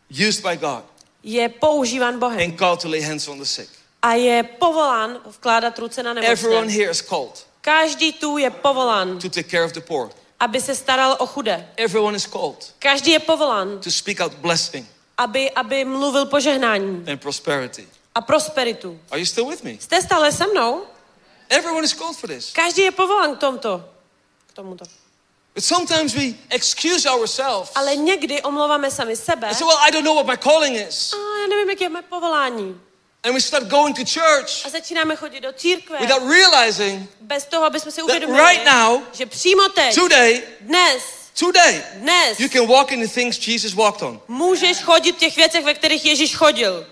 used by God je používán Bohem and called to lay hands on the sick. a je povolán vkládat ruce na Everyone nemocné. here is called Každý tu je povolán, to take care of the poor. aby se staral o chudé. Everyone is called Každý je povolán, to speak out blessing aby, aby mluvil požehnání and prosperity. a prosperitu. Are you still with me? Jste stále se mnou? Everyone is called for this. Každý je povolán k tomto. K tomuto. But sometimes we excuse ourselves Ale někdy omlouváme sami sebe. and say, well, I don't know what my calling is. A já nevím, jaké je moje povolání. And we start going to church A začínáme chodit do církve without realizing bez toho, aby jsme si uvědomili, right now, že přímo teď, today, dnes, today, dnes you can walk in the things Jesus walked on. můžeš chodit v těch věcech, ve kterých Ježíš chodil.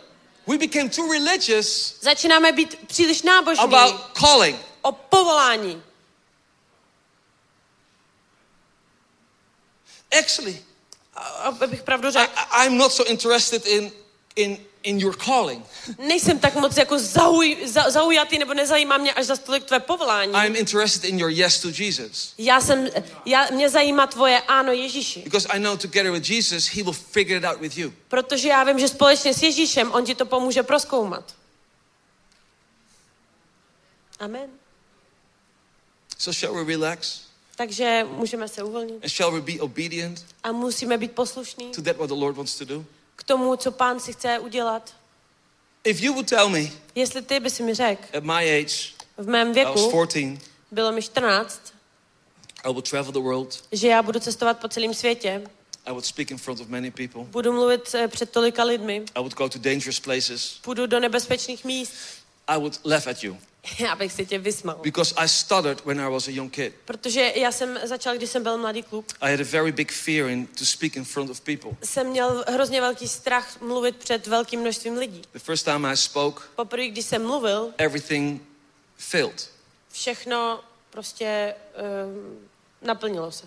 We became too religious Začínáme být příliš nábožní about calling. o povolání. Actually, Abych pravdu řekl, I- I'm not so interested in, in, in your calling. nejsem tak moc jako zauj, za, zaujatý nebo nezajímá mě až za tolik tvé povolání. I'm interested in your yes to Jesus. Já jsem, já, mě zajímá tvoje ano Ježíši. Because I know together with Jesus, He will figure it out with you. Protože já vím, že společně s Ježíšem on ti to pomůže proskoumat. Amen. So shall we relax? Takže můžeme se uvolnit. And shall we be obedient a musíme být poslušní to that what the Lord wants to do? k tomu, co pán si chce udělat. If you would tell me Jestli ty by si mi řekl, at my age, v mém I was věku, 14, bylo mi 14, I will travel the world, že já budu cestovat po celém světě, I would speak in front of many people, budu mluvit eh, před tolika lidmi, I would go to dangerous places, půjdu do nebezpečných míst, I would laugh at you. já bych si tě vysmal. Because I stuttered when I was a young kid. Protože já jsem začal, když jsem byl mladý kluk, I had a very big fear in to speak in front of people. jsem měl hrozně velký strach mluvit před velkým množstvím lidí. The first time I spoke, Poprvé, když jsem mluvil, everything failed. všechno prostě um, naplnilo se.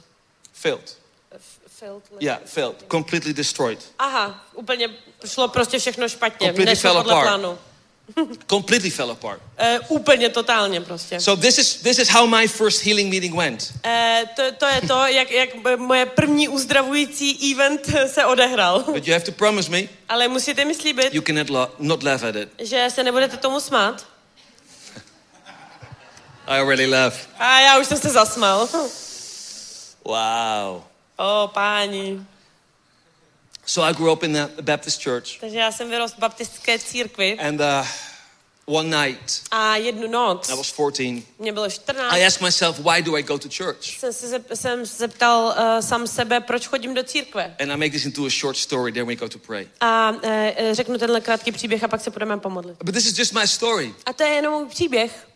Failed. F- filled, Yeah, failed. Completely destroyed. Aha, úplně šlo prostě všechno špatně, Completely nešlo fell podle apart. plánu. Completely fell apart. E, úplně totálně prostě. So this is this is how my first healing meeting went. E, to, to je to, jak, jak moje první uzdravující event se odehrál. But you have to promise me Ale musíte mi slíbit, you cannot la- not laugh at it. že se nebudete tomu smát. I already laugh. A já už jsem se zasmal. Wow. O, páni. So I grew up in a Baptist church, Takže já jsem vyrost v baptistské církvi and uh, one night a jednu noc, I was 14. mě bylo 14, I asked myself, why do I go to church? jsem se jsem zeptal uh, sám sebe, proč chodím do církve. And I make this into a short story. Then we go to pray. A uh, řeknu tenhle krátký příběh a pak se budeme pomodlit. But this is just my story, A to je jenom můj příběh.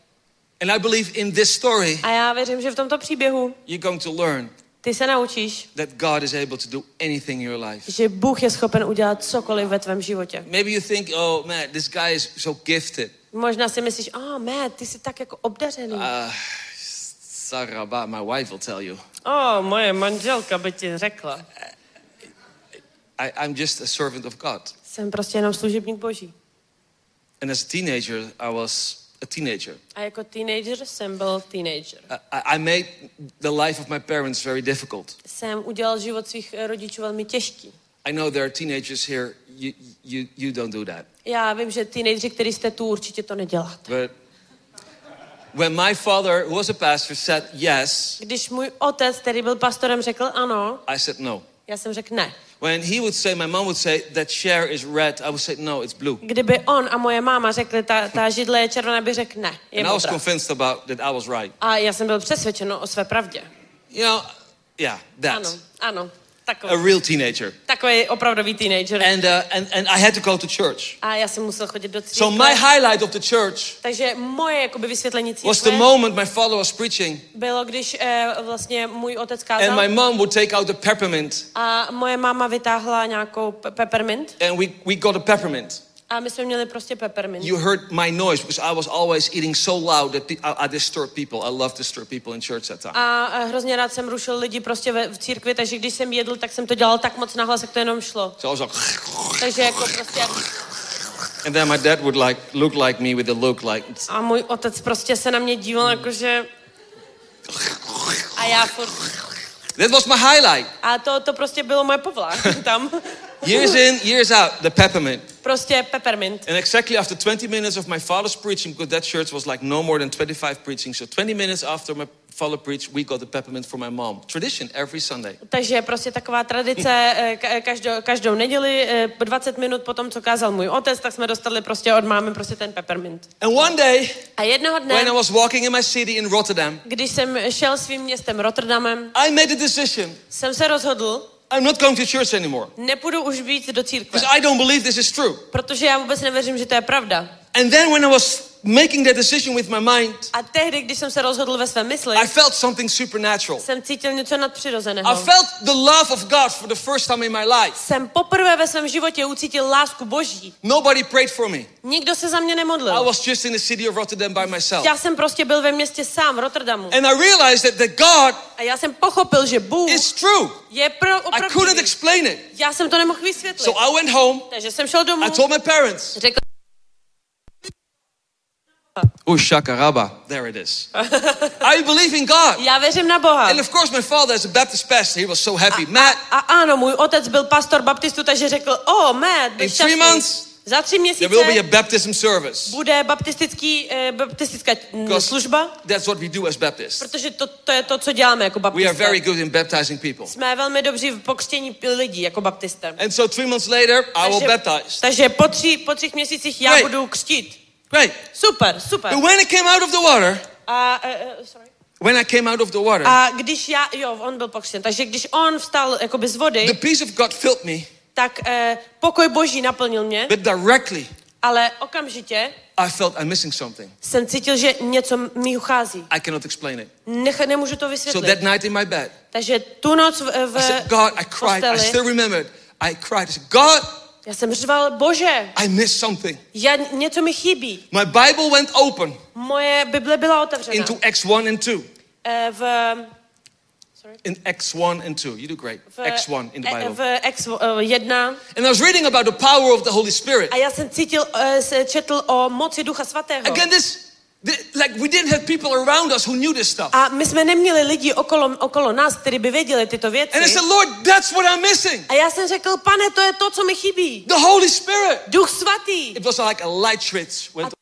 and I believe in this story A já věřím, že v tomto příběhu you're going to learn ty se naučíš, that God is able to do anything in your life. že Bůh je schopen udělat cokoliv ve tvém životě. Maybe you think, oh man, this guy is so gifted. Možná si myslíš, a oh, Matt, ty jsi tak jako obdařený. Uh, Saraba, my wife will tell you. Oh, moje manželka by ti řekla. I, I'm just a servant of God. Jsem prostě jenom služebník boží. And as a teenager, I was a teenager. A jako teenager jsem byl teenager. I, I made the life of my parents very difficult. Jsem udělal život svých eh, rodičů velmi těžký. I know there are teenagers here, you, you, you don't do that. Já vím, že teenageři, který jste tu, určitě to neděláte. But when my father, who was a pastor, said yes, Když můj otec, který byl pastorem, řekl ano, I said no. já jsem řekl ne. When he would say, my mom would say, that chair is red, I would say, no, it's blue. Kdyby on a moje máma řekli, ta, ta židle je červená, by řekl ne, je And I was convinced about that I was right. A já jsem byl přesvědčen o své pravdě. You know, yeah, Ano, that. ano, A takový, real teenager. takový opravdový teenager. And, uh, and, and I had to go to church. A já jsem musel chodit do církve. So my highlight of the church Takže moje jakoby vysvětlení was the církve moment my father was preaching bylo, když eh, vlastně můj otec and kázal my mom would take out the peppermint a moje máma vytáhla nějakou pe- peppermint and we, we got a peppermint. A my jsme měli prostě peppermint. You heard my noise because I was always eating so loud that pe- I, I disturbed people. I love to disturb people in church that time. A hrozně rád jsem rušil lidi prostě ve, v církvi, takže když jsem jedl, tak jsem to dělal tak moc nahlas, jak to jenom šlo. So I was like, Takže jako prostě And then my dad would like look like me with a look like A můj otec prostě se na mě díval jakože... A já furt... that was my highlight. A to, to prostě bylo moje povolání tam. Years in, years out, the peppermint. Prostě peppermint. And exactly after 20 minutes of my father's preaching, because that church was like no more than 25 preaching. So 20 minutes after my father preached, we got the peppermint for my mom. Tradition every Sunday. Takže prostě taková tradice eh, ka- každou, každou neděli, eh, 20 minut po tom, co kázal můj otec, tak jsme dostali prostě od mámy prostě ten peppermint. And one day, A jednoho dne, when I was walking in my city in Rotterdam, když jsem šel svým městem Rotterdamem, I made a decision. jsem se rozhodl, I'm not going to church anymore. nepůjdu už víc do církve, Because I don't believe this is true. protože já vůbec nevěřím, že to je pravda. And then when I was making that decision with my mind, A tehdy, když jsem se rozhodl ve své mysli, I felt something supernatural. jsem cítil něco nadpřirozeného. I felt the love of God for the first time in my life. Jsem poprvé ve svém životě ucítil lásku Boží. Nobody prayed for me. Nikdo se za mě I nemodlil. was just in the city of Rotterdam by myself. Já jsem prostě byl ve městě sám, v Rotterdamu. And I realized that, that God A já jsem pochopil, že Bůh is true. je pro I couldn't explain it. Já jsem to nemohl vysvětlit. So I went home. Takže jsem šel domů, I told my parents. řekl, Ushaka Rabba. There it is. I believe in God. já věřím na Boha. And of course, my father, as a Baptist pastor, he was so happy. Matt, A ano, můj otec byl pastor baptistů, takže řekl, o, oh, Matt, byl In three months, Za tři there will be a měsíce baptism service. bude baptistický, eh, baptistická mm, Because služba, that's what we do as Baptists. protože to, to je to, co děláme jako We are baptisté. very good in baptizing people. Jsme velmi dobří v pokřtění lidí jako baptisté. And so three months later, I will baptize. takže po, tři, po třích měsících já Great. budu křtít. Great. Super, super. But when I came out of the water, A, uh, uh, sorry. when I came out of the water, A když já, jo, on byl pokřtěn, takže když on vstal jakoby z vody, the peace of God filled me, tak uh, pokoj boží naplnil mě, but directly ale okamžitě I felt I'm missing something. jsem cítil, že něco mi uchází. I cannot explain it. Nech, nemůžu to So vysvětlit. that night in my bed, Takže tu noc v, v I said, God, I cried. I posteli, still remembered. I cried. I said, God, já jsem řval, bože, I missed something. já, něco mi chybí. My Bible went open Moje Bible byla otevřena. into Acts 1 and 2. Eh, v, In Acts 1 and 2. You do great. v, Acts 1 in the eh, Bible. v Ex 1 And I was reading about the power of the Holy Spirit. a já jsem cítil, eh, četl o moci Ducha Svatého. Again, this, thi- like we didn't have people around us who knew this stuff. A my jsme neměli lidi okolo, okolo nás, kteří by věděli tyto věci. And I said, Lord, that's what I'm missing. A já jsem řekl, pane, to je to, co mi chybí. The Holy Spirit. Duch svatý. It was like a light switch went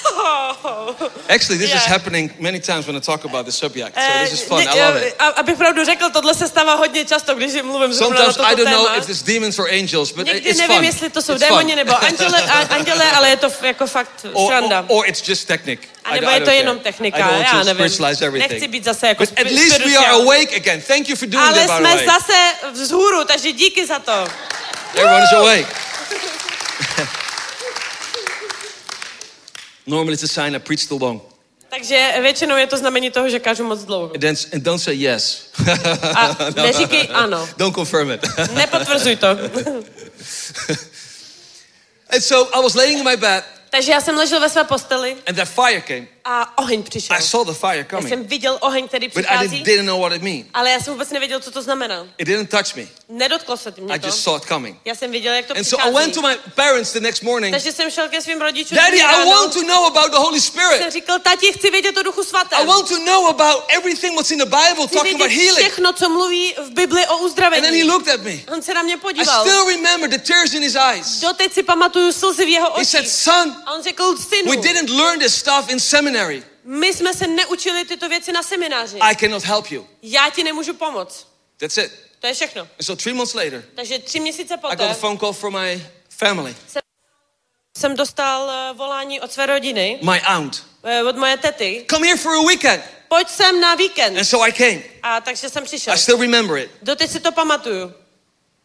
Actually, this is Yeah. happening many times when I talk about the subject. So Eh, this is fun. ne- I love eh, it. a- Abych pravdu řekl, tohle se stává hodně často, když mluvím zrovna na Sometimes I don't téma. know if it's demons or angels, but Někdy it's nevím, fun. jestli to jsou It's fun. démoni nebo anděle, anděle, ale je to jako fakt Or, sranda. or, or it's just technique. A nebo je to jenom technika, I don't já nevím. Nechci být zase jako But at least we are awake again. Thank you for doing Ale that, by the jsme way. zase vzhůru, takže díky za to. Everyone is awake. Normally it's a sign I preach too long. Takže většinou je to znamení toho, že kážu moc dlouho. And, then, and don't say yes. A neříkej ano. Don't confirm it. Nepotvrzuj to. and so I was laying in my bed Takže já jsem ležel ve své posteli and that fire came. A oheň přišel. I saw the fire coming. Já jsem viděl oheň, který but I přichází, didn't, know what it meant. ale já jsem vůbec nevěděl, co to znamená. It didn't touch me. Nedotklo se mě I to. just saw it coming. Já jsem viděl, jak to And so I went přichází. to my parents the next morning. Takže jsem šel ke svým rodičům. Daddy, I want to know about the Holy Jsem Spirit. říkal, tati, chci vědět o duchu svatém. I want to know about everything what's in the Bible Chci talking about healing. všechno, co mluví v Bibli o And then he uzdravení. looked at me. On se na mě I podíval. still remember the tears in his eyes. Doteď si pamatuju slzy v jeho He said, očích. Son, A on řekl, synu, we didn't learn this stuff in seminary. My jsme se neučili tyto věci na semináři. I cannot help you. Já ti nemůžu pomoct. That's it. To je všechno. And so three months later, Takže tři měsíce I got a poté phone call from my family, jsem dostal eh, volání od své rodiny, my aunt. eh, od moje tety. Come here for a weekend. Pojď sem na víkend. And so I came. A takže jsem přišel. I still remember it. Doteď si to pamatuju.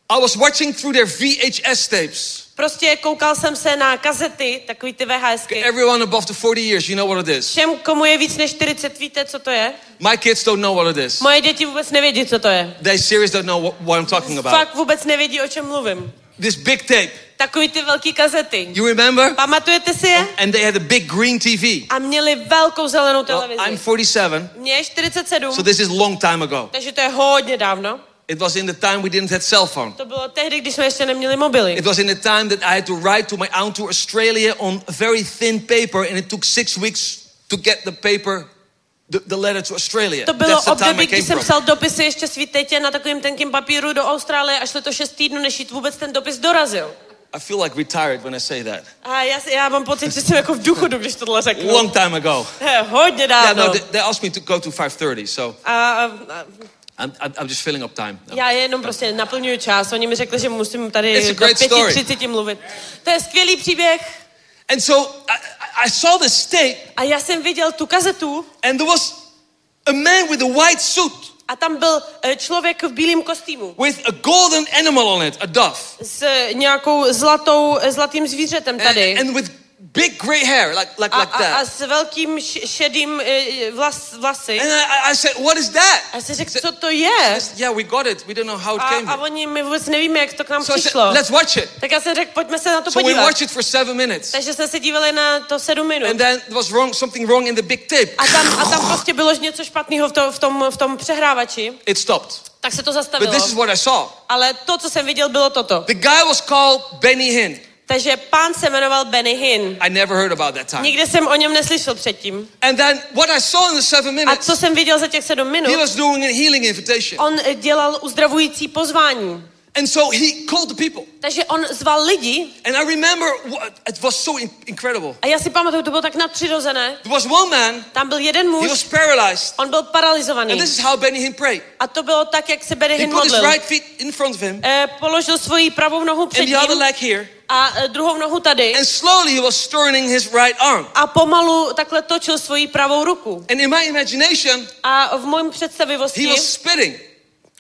I was watching through their VHS tapes. Prostě koukal jsem se na kazety, takový ty VHSky. Everyone above the 40 years, you know what it is. Všem, komu je víc než 40, víte, co to je? My kids don't know what it is. Moje děti vůbec nevědí, co to je. They serious don't know what, what I'm talking about. Fakt vůbec nevědí, o čem mluvím. This big tape. Takový ty velký kazety. You remember? Pamatujete si je? And they had a big green TV. A měli velkou zelenou Well, televizi. I'm 47, Mně je 47, so this is long time ago. takže to je hodně dávno. It was in the time we didn't have cell phone. To bylo tehdy, když jsme ještě neměli mobily. It was in the time that I had to write to my aunt to Australia on very thin paper, and it took six weeks to get the paper, the, the letter to Australia. To bylo That's the time období, kdy jsem psal dopisy ještě svý tetě na takovým tenkým papíru do Austrálie a šlo to šest týdnů, než jí vůbec ten dopis dorazil. I feel like retired when I say that. A já, já mám pocit, že jsem jako v důchodu, když tohle řeknu. Long time ago. He, hodně Yeah, dávno. no, they, they asked me to go to 5:30, so a, a I'm, I'm, just filling up time. now. já jenom prostě naplňuju čas. Oni mi řekli, že musím tady do great story. 5.30 mluvit. To je skvělý příběh. And so I, I- saw this tape, A já jsem viděl tu kazetu and there was a man with a white suit a tam byl eh, člověk v bílém kostýmu with a golden animal on it, a dove, s nějakou zlatou, eh, zlatým zvířetem and, tady. and with big gray hair, like like A, like a, a that. s velkým šedým eh, vlas, vlasy. And I, I said, "What is that?" A jsem řekl, Said, co to je? Yeah, we got it. We don't know how it A, came. a oni, my vůbec nevíme, jak to k nám So I said, přišlo. "Let's watch it." Tak já jsem řekl, pojďme se na to So we podívat. watched it for seven minutes, Takže jsme se dívali na to sedm minut. and then was wrong something wrong in the big tape. A tam, a tam prostě bylo něco špatného v, to, v, tom, v tom přehrávači. It stopped. Tak se to But zastavilo. this is what I saw. Ale to, co jsem viděl, bylo toto. The guy was called Benny Hinn. Takže pán se jmenoval Benny Hinn. I never heard about that time. Nikde jsem o něm neslyšel předtím. And then what I saw in the seven A minutes, co jsem viděl za těch sedm he minut? was doing a healing invitation. On dělal uzdravující pozvání. And so he called the people. Takže on zval lidi And I remember it was so in- incredible. a já si pamatuju, to bylo tak nadpřirozené. There was one man, Tam byl jeden he was muž, paralyzed. on byl paralizovaný. And this is how Benny Hinn prayed. A to bylo tak, jak se Benny He Hinn put his modlil. right feet in front of him Eh, položil svoji pravou nohu před and the other ním leg here. a eh, druhou nohu tady. And slowly he was turning his right arm. A pomalu takhle točil svoji pravou ruku. And in my imagination, A v he představivosti was spitting.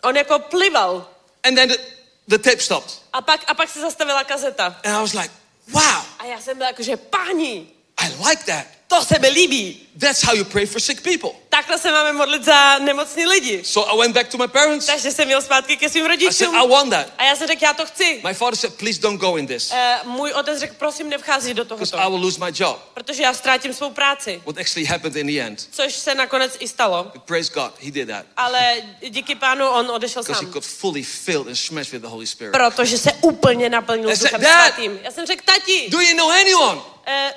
on jako plival. And then the, the tape stopped. A pak, a pak se zastavila kazeta. And I was like, wow, A já jsem byla jako, že páni, I like that. To se mi líbí. That's how you pray for sick people. Takhle se máme modlit za nemocní lidi. So I went back to my parents. Takže jsem jel zpátky ke svým I said, rodičům. I want that. A já jsem řekl, já to chci. My father said, please don't go in this Eh, můj otec řekl, prosím, nevchází do because tohoto. I will lose my job. Protože já ztrátím svou práci. What actually happened in the end. Což se nakonec i stalo. But praise God, he did that Ale díky pánu on odešel because he sám. got fully filled and smashed with the Holy Spirit. Protože se úplně naplnil duchem svatým. Já jsem řekl, tati, Do you know anyone? eh,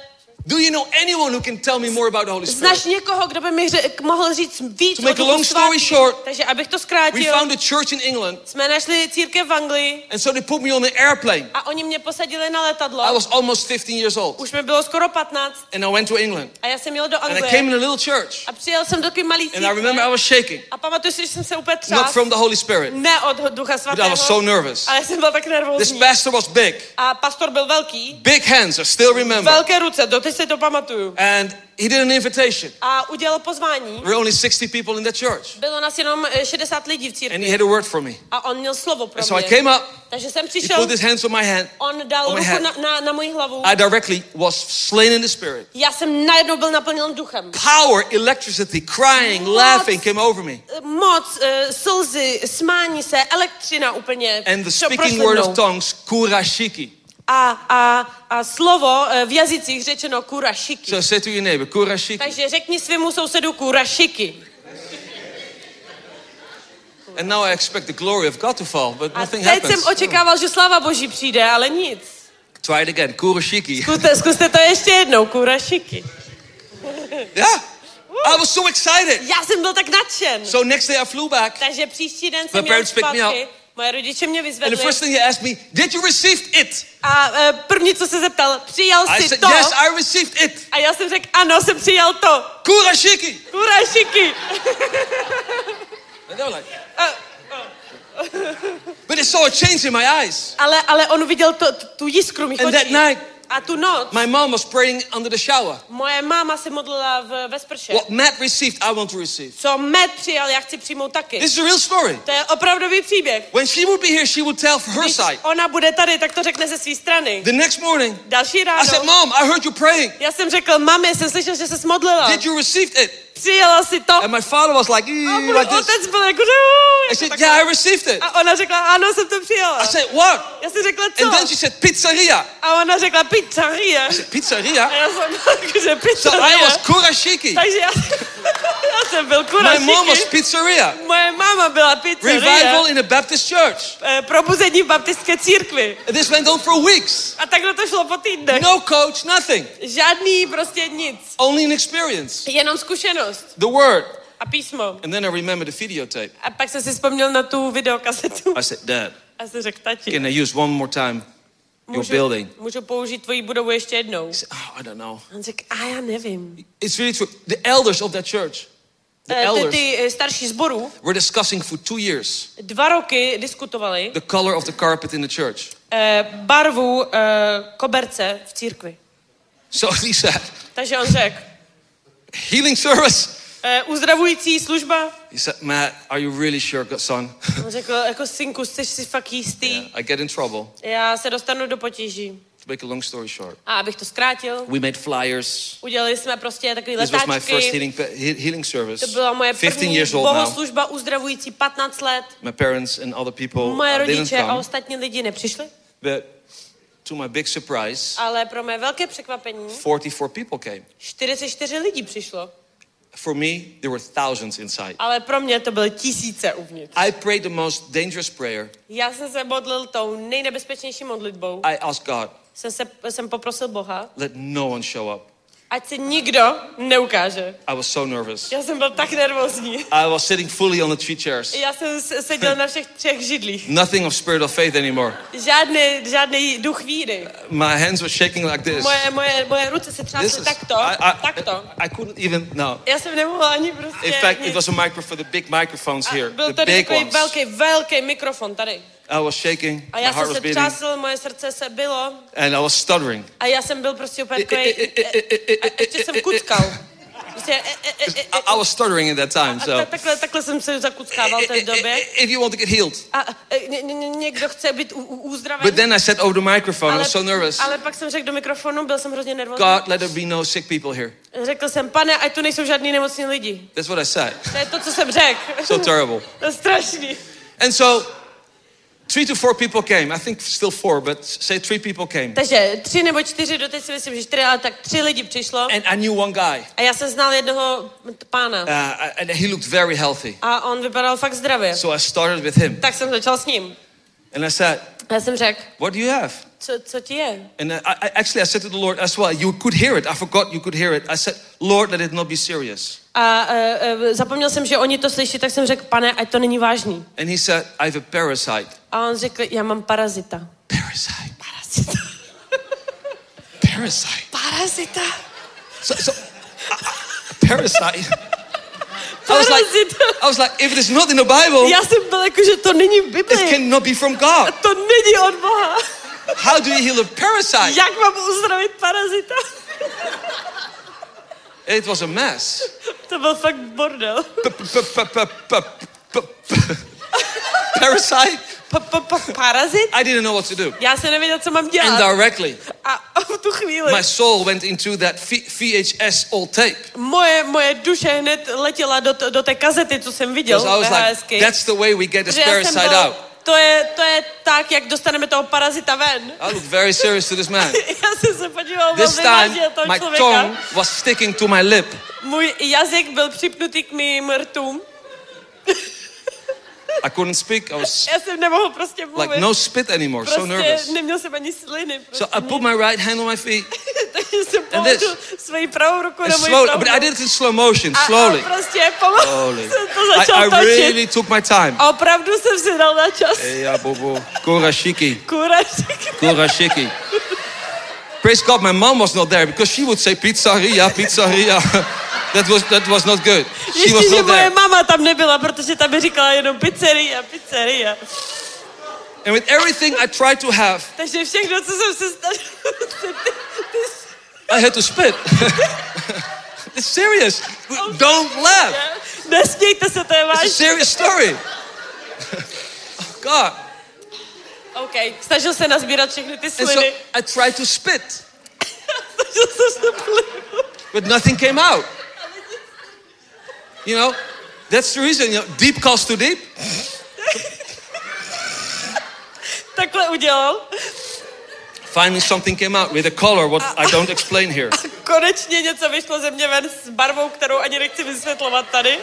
Do you know anyone who can tell me more about the Holy znáš Spirit? někoho, kdo by mi řek, mohl říct víc To make a long story short, Takže abych to We zkrátil, found a church in England, jsme našli církev v Anglii and so they put me on an airplane. a oni mě posadili na letadlo. I was almost 15 years old, Už mi bylo skoro 15 and I went to England, a já jsem jel do and I Anglie came in a little church, a přijel jsem do malý and I remember I církve was shaking, a pamatuju si, že jsem se úplně not třás. from the Holy Spirit, Ne od ducha but I svatého, was so nervous. ale jsem byl tak This nervózní. pastor was big, A pastor byl velký, big hands. I still remember, velké ruce, doteď si to pamatuju. and he did an invitation. A udělal pozvání. There were only 60 people in the church, Bylo nás jenom eh, 60 lidí v and he had a word for me. A on měl slovo pro And so I came up. Takže jsem He put his hands on my hand. on dal ruku head. na, na, na moji hlavu. I directly was slain in the spirit. Já jsem najednou byl naplněn duchem. Power, electricity, crying, Moc. laughing came over me. Moc, eh, slzy, smání se, elektřina úplně. And the speaking word of tongues, kurashiki. A, a, a slovo eh, v jazycích řečeno kurašiky. So say to your neighbor, kurashiki. Takže řekni svému sousedu kurašiky. And now I expect the glory of God to fall, but A nothing teď happens. jsem očekával, že sláva Boží přijde, ale nic. Try it again, kurashiki. Zkuste, zkuste to ještě jednou, kurašiky. Yeah. I was so excited. Já jsem byl tak nadšen. So next day I flew back, Takže příští den My jsem jel parents picked me zpátky. Moje rodiče mě and the vyzvedli. first thing he asked me, Did you receive it? A e, první, co se zeptal, přijal I jsi said, to? Yes, I received it. A já jsem řekl, ano, jsem přijal to. Kurashiki. Kurašiky. And they were like, A, but they saw a change in my eyes. ale, ale on viděl to, tu jiskru mých And that očí. night, A tu noc my mom was praying under the shower. moje máma se modlila v, ve sprše. What Matt received, I want to receive. Co Matt přijal, já chci přijmout taky. This is a real story. To je opravdový příběh. When she would be here, she would tell her Když side. ona bude tady, tak to řekne ze své strany. The next morning, Další I said, ráno. Mom, I heard you praying. Já jsem řekl, mami, jsem slyšel, že se modlila. Did you receive it? Přijela si to. And my father was like, A "Eh, můj like this. otec byl jako. I jako said, takhle. Yeah, I received it. A ona řekla, ano, jsem to přijala. I said, What? Já jsem řekla, co? And then she said, Pizzeria. A ona řekla, pizzeria. I said, Pizzeria? A já jsem že So I pizzeria. was kurashiki. Takže já, já jsem byl My kurašiky. mom was pizzeria. Moje máma byla pizzeria. Revival in a Baptist church. Eh, Probuzení v baptistské církvi. And this went on for weeks. A takhle to šlo po týdnech. No coach, nothing. Žádný prostě nic. Only an experience. Jenom zkušenost The word. a písmo. And then I remembered the videotape. A pak jsem si vzpomněl na tu videokasetu. I said, Dad, A jsem řekl, tati, can I use one more time your můžu, building? můžu použít tvoji budovu ještě jednou. Said, oh, I don't know. On řekl, a já nevím. It's really true. The elders of that church, the Eh, Ty, elders, ty eh, starší zboru were discussing for two years dva roky diskutovali the color of the carpet in the church. eh, barvu eh, koberce v církvi. So he said, Takže on řekl, healing service. eh, uzdravující služba. He said, Matt, are you really sure, son? On řekl, jako synku, jsi si fakt jistý? I get in trouble. Já se dostanu do potíží. To make a long story short, A abych to zkrátil, we made flyers. udělali jsme prostě takový This was my first letáčky. healing, he- healing service. To byla moje 15 první years old now. bohoslužba uzdravující 15 let. My parents and other people Moje uh, rodiče a ostatní lidi nepřišli, But to my big surprise, ale pro mé velké překvapení 44 people came. 44 lidí přišlo. For me, there were thousands inside. Ale pro mě to byly tisíce uvnitř. I prayed the most dangerous prayer. Já jsem se modlil tou nejnebezpečnější modlitbou. I asked God, Jsem, se, jsem poprosil Boha, let no one show up. Ať se nikdo neukáže. I was so nervous. Já jsem byl tak nervózní. I was sitting fully on the three chairs. Já jsem seděl na všech třech židlích. Nothing of spirit of faith anymore. Žádný, žádný duch víry. My hands were shaking like this. Moje, moje, moje ruce se třásly takto, I, I, takto. I couldn't even, no. Já jsem nemohla ani prostě In fact, nic. it was a microphone, the big microphones here, byl the tady big ones. velký, velký mikrofon tady. I was shaking, A my já heart jsem was se třásl, moje srdce se bylo and I was stuttering. a já jsem byl prostě úplně takový, a ještě jsem e, e, e, e, I, was stuttering at that time, so. takhle, takhle jsem se zakuckával té době. If you want to get healed. A e, ně- ně- někdo chce být uzdraven. But then I said over the microphone, I was so nervous. ale pak jsem řekl do mikrofonu, byl jsem hrozně nervózní. God, let there be no sick people here. Řekl jsem, pane, ať tu nejsou žádní nemocní lidi. That's what I said. To je to, co jsem řekl. So terrible. to strašný. And so, three to four people came. I think still four, but say three people came. Takže tři nebo čtyři, doteď si myslím, že čtyři, ale tak tři lidi přišlo. And I knew one guy, A já jsem znal jednoho pána. uh, and he looked very healthy. A on vypadal fakt zdravě. So I started with him, Tak jsem začal s ním. and I said, A já jsem řekl, "What do you have?" co, co ti je? And I, I actually I said to the Lord as well. You could hear it. I forgot you could hear it. I said, "Lord, let it not be serious." A uh, zapomněl jsem, že oni to slyší, tak jsem řekl, pane, ať to není vážný. And he said, "I have a parasite." A on řekl, já mám parazita. Parasite. Parazita. Parasite. Parazita. So, so a- a parasite. I was like, Parazita. I was like, if it is not in the Bible, Já jsem byl jako, že to není v it Biblii. cannot be from God. To není od Boha. How do you heal a parasite? Jak mám uzdravit parazita? It was a mess. To byl fakt bordel. Parasite? Pa, pa, pa, parazit? I didn't know what to do. Já se nevěděl, co mám dělat. Indirectly, A, a v tu chvíli my soul went into that VHS old tape. moje, moje duše hned letěla do, do té kazety, co jsem viděl, Because I was like, that's the way we get this parasite out. To je, to je tak, jak dostaneme toho parazita ven. I looked very serious to this man. Já jsem se podíval This velmi time, my člověka. tongue was sticking to my lip. Můj jazyk byl připnutý k mým rtům. I couldn't speak. I was Já jsem nemohl prostě mluvit. like no spit anymore, so nervous. neměl jsem ani sliny. Prostě. So I put my right hand on my feet Takže jsem And this. položil svoji pravou ruku and na moji slowly, pravou. but I did it in slow motion, a, slowly. A prostě pomalu Slowly. jsem to I, začal I točit. really took my time. A opravdu jsem si dal na čas. Hey, yeah, bobo. Kurashiki. Kurašek. Kurashiki. Praise God, my mom was not there because she would say pizzeria, pizzeria. that was that was not good. She was Ještě, že not moje mama tam nebyla, protože tam mi říkala jenom pizzeria, pizzeria. And with everything I tried to have, Takže všechno, co jsem se snažil, I had to spit. it's serious. Don't laugh. Nesmějte se, to je It's a serious story. oh God. OK, snažil se nazbírat všechny ty And so sliny. I tried to spit, Snažil se to plivnout. but nothing came out. You know, that's the reason. You know, deep calls to deep. Takhle udělal. Finally, something came out with a color what I don't explain here. Konečně něco vyšlo ze mě ven s barvou, kterou ani nechci vysvětlovat tady.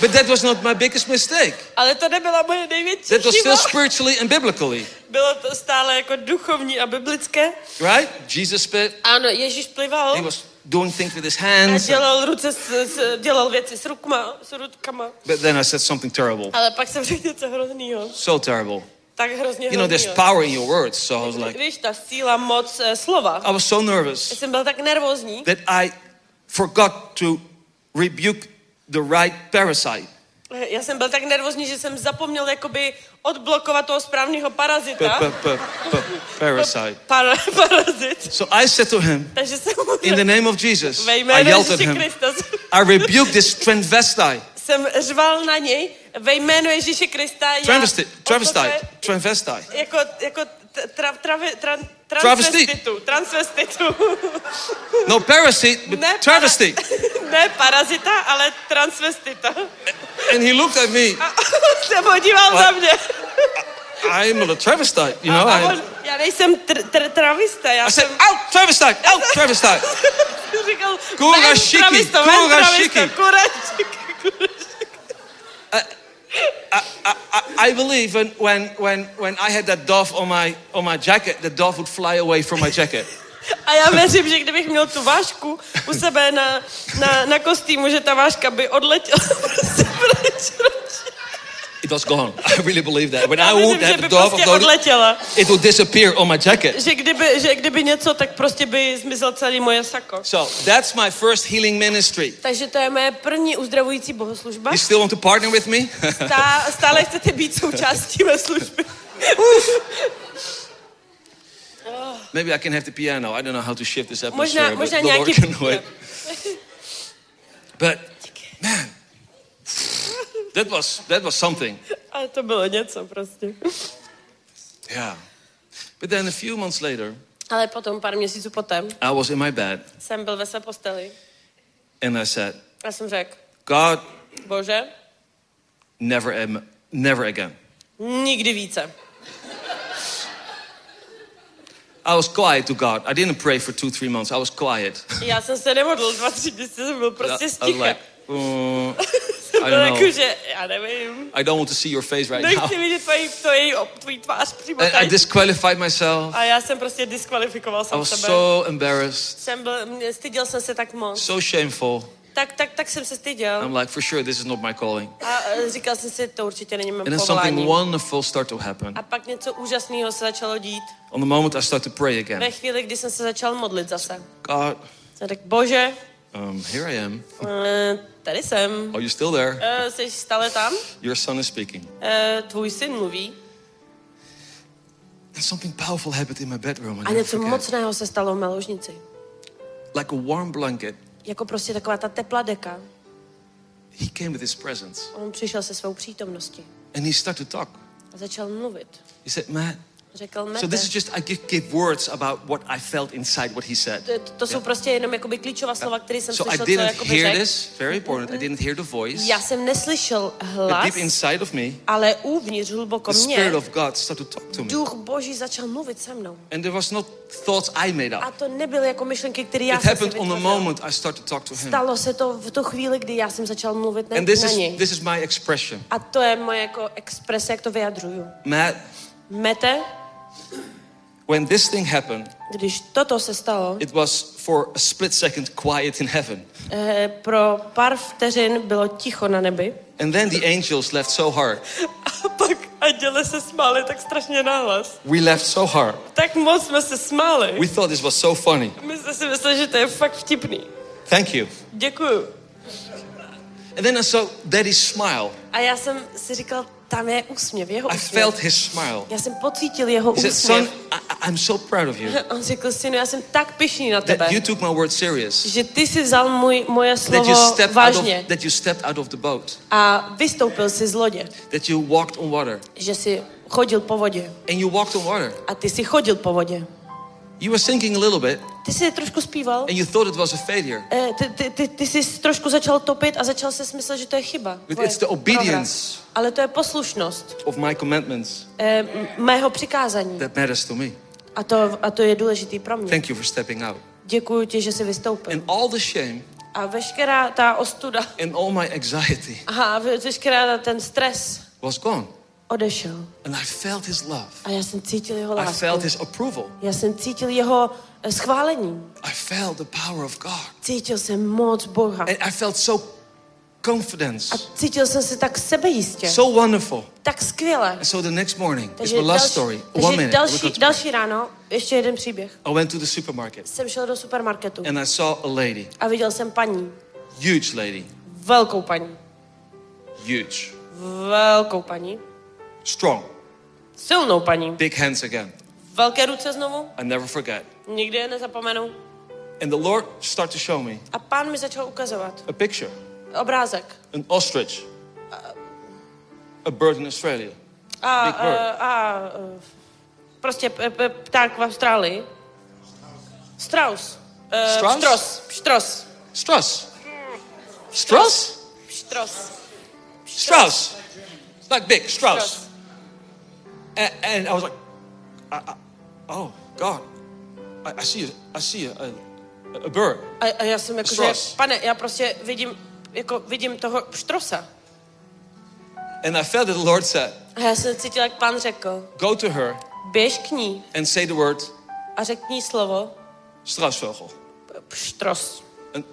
But that was not my biggest mistake. Ale to nebyla moje největší That was chyba. still spiritually and biblically, Bylo to stále jako duchovní a biblické. right? Jesus spit. Ano, Ježíš plival He was doing things with his hands. dělal, ruce s, s, dělal věci s rukama, s rukama. But then I said something terrible. Ale pak jsem řekl něco hroznýho. So terrible. Tak hrozně You know, there's power in your words. So I was like, Víš, ta síla, moc eh, slova. I was so nervous jsem byl tak nervózní, that I forgot to rebuke the right parasite. Já jsem byl tak nervózní, že jsem zapomněl jakoby odblokovat toho správného parazita. p- p- p- parasite. Par, parazit. So I said to him, Takže jsem mu in the name of Jesus, ve I yelled at Ježíše him, Krista I rebuke this transvestite. jsem řval na něj ve jménu Ježíše Krista. tebe- Transvestite. Jako, jako tra, travi, tra, Travestit. transvestitu. No parasite, but Ne, travesty. Para, ne parazita, ale transvestita. And he looked at me. A se podíval What? na mě. I'm a travestite, you know. a I, on, já nejsem tr, tr, travista, já I said, jsem... out, travestite, out, travestite. říkal, Kura ven, kura šiky. kura šiky, kura šiky. I, I believe when, when, when, when I had that dove on my, on my jacket, the dove would fly away from my jacket. A já věřím, že kdybych měl tu vášku u sebe na, na, na kostýmu, že ta váška by odletěla. It was gone. I really believe that. When I would věřím, have the dove, prostě of the- odletěla. it would disappear on my jacket. Že kdyby, že kdyby něco, tak prostě by zmizel celý moje sako. So that's my first healing ministry. Takže to je moje první uzdravující bohoslužba. You still want to partner with me? Stá, stále chcete být součástí mé služby. Oh. Maybe I can have the piano. I don't know how to shift this Možná, atmosphere, but možná the Lord can do it. But man, that was that was something. Ale to bylo něco prostě. Yeah. But then a few months later, Ale potom, pár měsíců poté, I was in my bed jsem byl ve své posteli and I said, a jsem řekl, God, bože, never am, never again. nikdy více. I was quiet to God. I didn't pray for two, three months. I was quiet. Já jsem se nemodlil dva, tři měsíce, jsem byl I prostě was sticha. like, "Mm, Jsem I don't know. jako, že já nevím. I don't want to see your face right now. Nechci vidět tvoji, tvoji, tvoji tvář přímo And I disqualified myself. A já jsem prostě diskvalifikoval I sám was sebe. so embarrassed, Jsem byl, styděl jsem se tak moc. so shameful. Tak, tak, tak jsem se styděl. I'm like, for sure, this is not my calling. A říkal jsem si, to určitě není mé And then something povolání. wonderful started to happen. A pak něco úžasného se začalo dít. On the moment I started to pray Ve again, chvíli, kdy jsem se začal modlit zase. God, Jsem řekl, bože, um, here I am. e, tady jsem. Are you still there? E, jsi stále tam? Your son is speaking. E, tvůj syn mluví. And something powerful happened in my bedroom. A něco mocného se stalo v mé ložnici. Like a warm blanket, Jako prostě taková ta teplá deka. he came with his presence. On přišel se svou přítomností And he started to talk. a začal mluvit. He said, Matt, Řekl, so Mete, this is just, I give, give words about what I felt inside what he said. to, to jsou prostě jenom jakoby klíčová slova, které jsem So I slyšel, co didn't jakoby hear řekl. this, very important, I didn't hear the voice. Já jsem neslyšel But hlas, deep inside of me, ale uvnitř hluboko the mě Spirit of God started to talk to me. duch boží začal mluvit se mnou. And there was not thoughts I made A up. to nebyly jako myšlenky, které já It jsem si happened on the moment I started to talk to him. Stalo se to v tu chvíli, kdy já jsem začal mluvit na, And this na is, něj. this is my expression. A to je moje jako exprese, jak to vyjadruju. Matt, Mete, when this thing happened, když toto se stalo, it was for a split second quiet in heaven. eh, pro pár vteřin bylo ticho na nebi. And then the angels left so hard. A pak anděle se smáli tak strašně nahlas. We left so hard. Tak moc jsme se smáli. We thought this was so funny. My jsme si mysleli, že to je fakt vtipný. Thank you. Děkuju. And then I saw Daddy's smile. A já jsem si říkal, tam je úsměv, jeho I úsměv. felt his smile. Já jsem pocítil jeho He said, Son, úsměv. I, I'm so proud of you On řekl, synu, já jsem tak pišný na tebe, that you took my word serious. že ty si vzal můj, moje That you, slovo stepped out of, vážně that you stepped out of the boat. a vystoupil si z lodě, That you walked on water. že si chodil po vodě. And you walked on water. A ty si chodil po vodě. You were sinking a little bit Ty jsi trošku zpíval. and you thought it was a failure. Eh, Ty, ty, ty, ty jsi trošku začal topit a začal se smyslet, že to je chyba. But it's the prohra. obedience. Ale to je poslušnost of my commandments eh, m- mého přikázání. that matters to me. A to, a to je důležitý pro mě. Thank you for stepping out. Děkuji ti, že jsi vystoupil. And all the shame A veškerá ta ostuda and all my anxiety a ve- veškerá ten stres was gone. Odešel. And I felt his love. A já jsem cítil jeho I lásku. felt his approval. Já jsem cítil jeho eh, schválení. I felt the power of God. Cítil jsem moc Boha. And I felt so confidence. A cítil jsem se tak sebejistě. So wonderful. Tak skvěle. And so the next morning, it's Takže, my last další, story. takže One minute. další, další ráno, ještě jeden příběh. I went to the supermarket Jsem šel do supermarketu and I saw a lady, a viděl jsem paní. huge lady, Velkou paní. huge, Velkou paní. Strong, Silnou paní. big hands again. Velké ruce znovu. I never forget. Nikdy je nezapomenu. And the Lord started to show me A pán mi začal ukazovat a picture, obrázek. an ostrich, a bird in Australia. A, Big bird. a, a prostě p- p- pták v Austrálii. Strauss. Eh, Strauss? Štros. Štros. Strauss. Strauss? Štros. Strauss. Like big, Strauss. Strauss. And, and I was like, I, I, oh God, I, I see, a, I see a, a, bird. A, a já jsem jako, že, pane, já prostě vidím, jako vidím toho štrosa. And I felt that the Lord said, A já jsem cítil, jak pán řekl, go to her běž k ní and say the word a řekni slovo Straussvogel. štros. And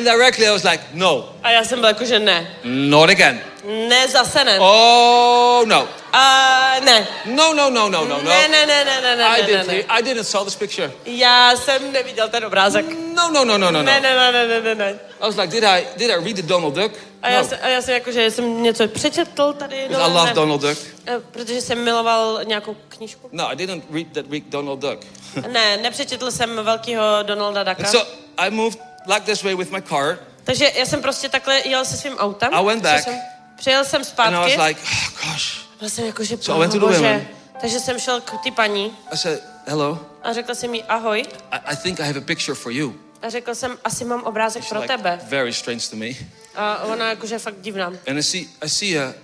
directly I was like, no, A já jsem byl jako, že ne. not again. Ne, zase ne. Oh no. A ne. No, no, no, no, no, no. Ne, ne, ne, ne, ne, ne, I ne, didn't, ne. hear- I didn't saw this picture. Já jsem neviděl ten obrázek. No, no, no, no, no, Ne, no. ne, ne, ne, ne, ne, ne. I was like, did I, did I read the Donald Duck? A já, No, jsem, a já jsem jako, že jsem něco přečetl tady. because I dole, love ne. Donald Duck. Eh, Protože jsem miloval nějakou knížku. No, I didn't read that week Donald Duck. Ne, nepřečetl jsem velkýho Donalda And Ducka. so I moved like this way with my car, Takže já jsem prostě takhle jel se svým autem. I went back. Jsem, přijel jsem and I zpátky. was like, oh gosh. Byl jsem jako, že So I went to the bože. women. Takže jsem šel k ty paní I said, hello. a řekl jsem jí ahoj. I, I think I have a picture for you. A řekl jsem, asi mám obrázek She's pro like, tebe. very strange to me. A ona jakože fakt divná. And I see, I see a,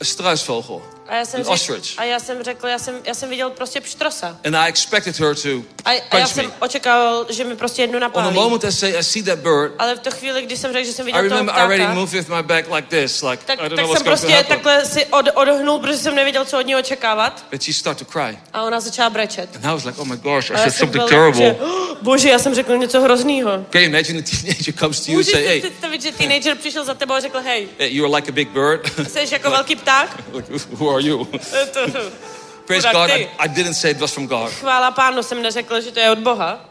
a struisvogel, A já jsem, an řekl, ostrich. a já jsem řekl, já jsem, já jsem viděl prostě pštrosa. And I expected her to A, a já jsem me. očekával, že mi prostě jednu On the napálí. moment I say I see that bird, Ale v tu chvíli, když jsem řekl, že jsem I viděl toho I already ptáka, moved with my back like this, like tak, I don't tak know jsem prostě takhle si od, odhnul, protože jsem nevěděl, co od ní očekávat. But she started to cry, A ona začala brečet. and I was like, oh my gosh, I A já said jsem something jako, že, terrible. "Oh, bože, já jsem řekl něco hroznýho. Can you imagine a teenager comes to you and Můžeš say, si hey, představit, že teenager přišel za tebou a řekl, hej, hey, you are like a big bird. jsi jako velký pták? Are you? Praise God. I, I didn't say it was from God. Chvála pánu jsem neřekl, že to je od Boha,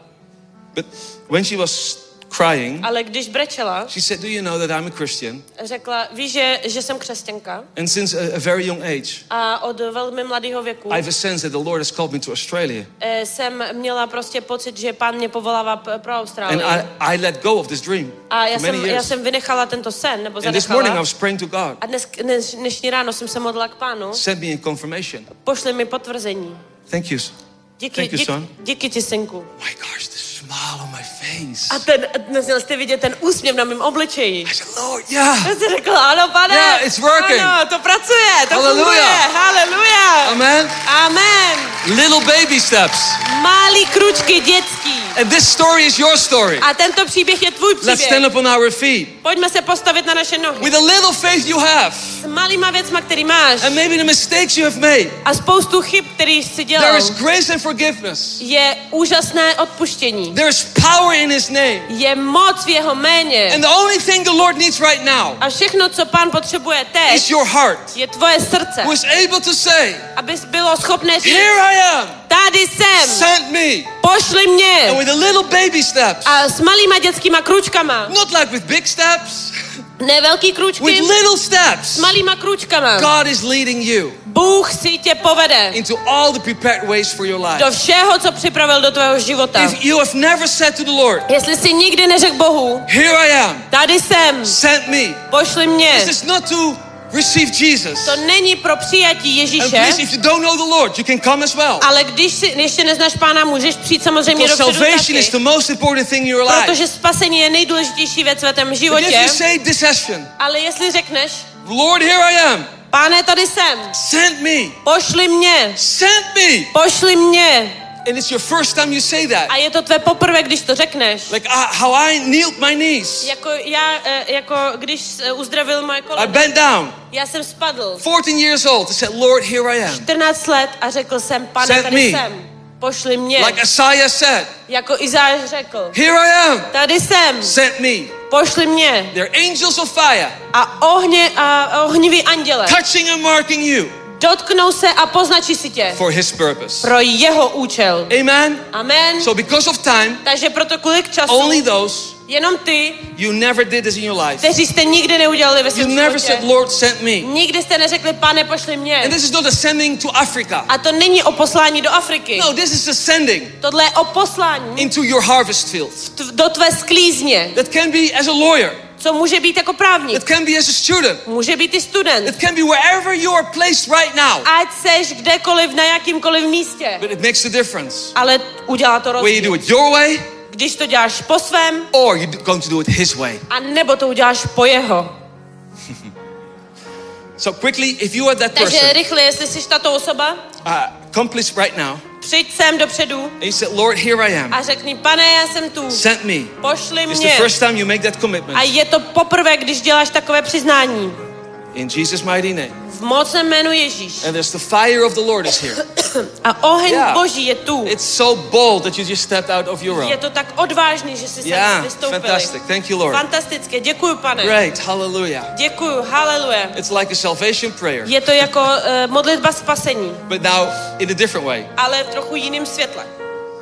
But when she was crying, ale když brečela, she said, do you know that I'm a Christian? řekla, víš, že, že jsem křesťanka And since a, a very young age, a od velmi mladého věku I have a sense that the Lord has called me to Australia. eh, jsem měla prostě pocit, že pán mě povolává pro And Austrálii. I, I let go of this dream A já jsem, já jsem vynechala tento sen, nebo And this morning I zanechala. was praying to God. A dnes, dnes, dnešní ráno jsem se modlila k pánu. Send me a confirmation. Pošli mi potvrzení. Thank you. Díky, Thank you, díky, son. díky ti, synku. My gosh, the smile on my face. A ten, měl jste vidět ten úsměv na mém obličeji. I said, Lord, yeah. Já jsem řekl, ano, pane. Yeah, it's working. Ano, to pracuje, to Hallelujah. funguje. Haleluja. Amen. Amen. Little baby steps. Malý kručky dětský. And this story is your story. A tento příběh je tvůj Let's stand příběh. up on our feet. Pojďme se postavit na naše nohy. With a little faith you have, S malýma věcma, který máš. and maybe the mistakes you have made, A spoustu chyb, který jsi there dělal. is grace and forgiveness. Je úžasné odpuštění. There is power in His name. Je moc v jeho jméně. And the only thing the Lord needs right now A všechno, co pán potřebuje teď, is your heart, je tvoje srdce. is able to say, Abys bylo schopné říct, Here I am, tady jsem, send me. pošli And mě. with a little baby steps, A s malýma dětskýma kručkama, not like with big steps, ne velký with kručky, little s steps, malýma kručkama. God is leading you Bůh si tě povede into all the prepared ways for your life. do všeho, co připravil do tvého života. If you have never said to the Lord, Jestli jsi nikdy neřekl Bohu, Here I am, tady jsem, send me, pošli mě. this is not to receive Jesus. To není pro přijatí And Ježíše, please, if you don't know the Lord, you can come as well. ale když si ještě neznáš pána, můžeš přijít samozřejmě Because dopředu salvation is the most important thing in your life. Protože spasení je nejdůležitější věc ve tvém But if životě. you say this session, Ale jestli řekneš, Lord, here I am, Pane, tady jsem. Send me. Pošli mě. Send me. Pošli mě. And it's your first time you say that. A je to tvé poprvé, když to řekneš. Like uh, how I kneeled my knees. Jako já, eh, jako když eh, uzdravil moje I koleno. bent down. Já jsem spadl. 14 years old. I said, Lord, here I am. 14 let a řekl jsem, pane, Send tady me. jsem. Pošli mě. Like Isaiah said, Jako Izáš řekl. here I am. Tady jsem. Send me. Pošli mě. They're angels of fire A ohně a ohnivý anděle. touching and marking you Dotknou se a poznačí si tě. for his purpose. Pro jeho účel. Amen. Amen. So because of time, Takže proto kvůli času, only those jenom ty, you never did this in your life. kteří jste nikdy neudělali ve You svém never životě. said, Lord, send me. Nikdy jste neřekli, pane, pošli mě. And this is not a sending to Africa. A to není o poslání do Afriky. No, this is a sending Tohle je o poslání into your harvest field. do tvé sklízně, That can be as a lawyer. Co může být jako právník. It can be as a student. Může být i student. It can be wherever you are placed right now. Ať seš kdekoliv, na jakýmkoliv místě. But it makes a difference. Ale udělá to Whether you do rozdíl. it your way Když to děláš po svém, or you're going to do it his way. a nebo to uděláš po jeho. So quickly, if you are that Takže person, rychle, jestli jsi tato osoba, uh, come please right now. přijď sem dopředu And you said, Lord, here I am. a řekni, pane, já jsem tu. Send me. Pošli It's the mě. first time you make that commitment. A je to poprvé, když děláš takové přiznání. In Jesus' mighty name. V mocném jménu Ježíš. And there's the fire of the Lord is here. A oheň Yeah. Boží je tu. It's so bold that you just stepped out of your Je own. to tak odvážný, že jsi sem Yeah, vystoupili. fantastic. Thank you, Lord. Fantastické, děkuji, pane. Great. Hallelujah. Děkuji, haleluja. It's like a salvation prayer, Je to jako uh, modlitba spasení, but now in a different way. ale v trochu jiným světle.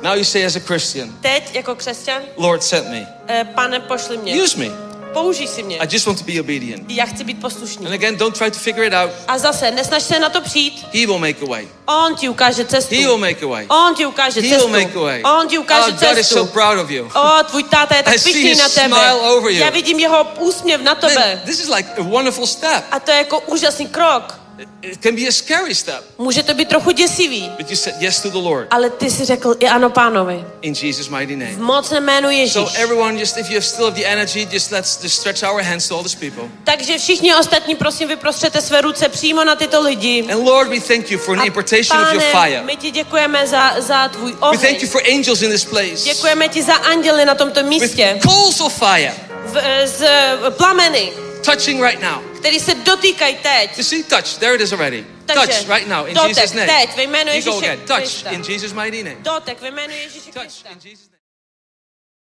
Now you say as a Christian, Teď jako křesťan, Lord, send me. uh, pane, pošli mě. Use me. Použij si mě. I just want to be obedient. Já chci být poslušný. And again, don't try to figure it out. A zase, nesnaž se na to přijít. He will make a way. On ti ukáže cestu. He will make a way. On ti ukáže He cestu. will make a way. On ti ukáže Oh, God is cestu. so proud of you. O, tvůj táta je tak pišný na tebe. smile over you. Já vidím jeho úsměv na Man, tebe. this is like a wonderful step. A to je jako úžasný krok. It can be a scary step, Může to být trochu děsivý, but you said yes to the Lord ale ty si řekl i ano pánovi. in Jesus' mighty V name. mocném jménu Ježíš. So everyone, just if you have still have the energy, just let's just stretch our hands to all these people. Takže všichni ostatní, prosím, vyprostřete své ruce přímo na tyto lidi. And Lord, we thank you for an impartation of your fire. my ti děkujeme za, za tvůj We oheň. thank you for angels in this place. Děkujeme ti za anděly na tomto With místě. coals of fire V, eh, z plameny, touching right now. který se dotýkají teď. You see, touch. There it is already. Takže Touch right now in dotek Jesus' name. teď ve jménu You go Ježíše again. Touch Krista. in Jesus' mighty name. Dotek ve jménu Ježíše Touch Krista. in Jesus' name.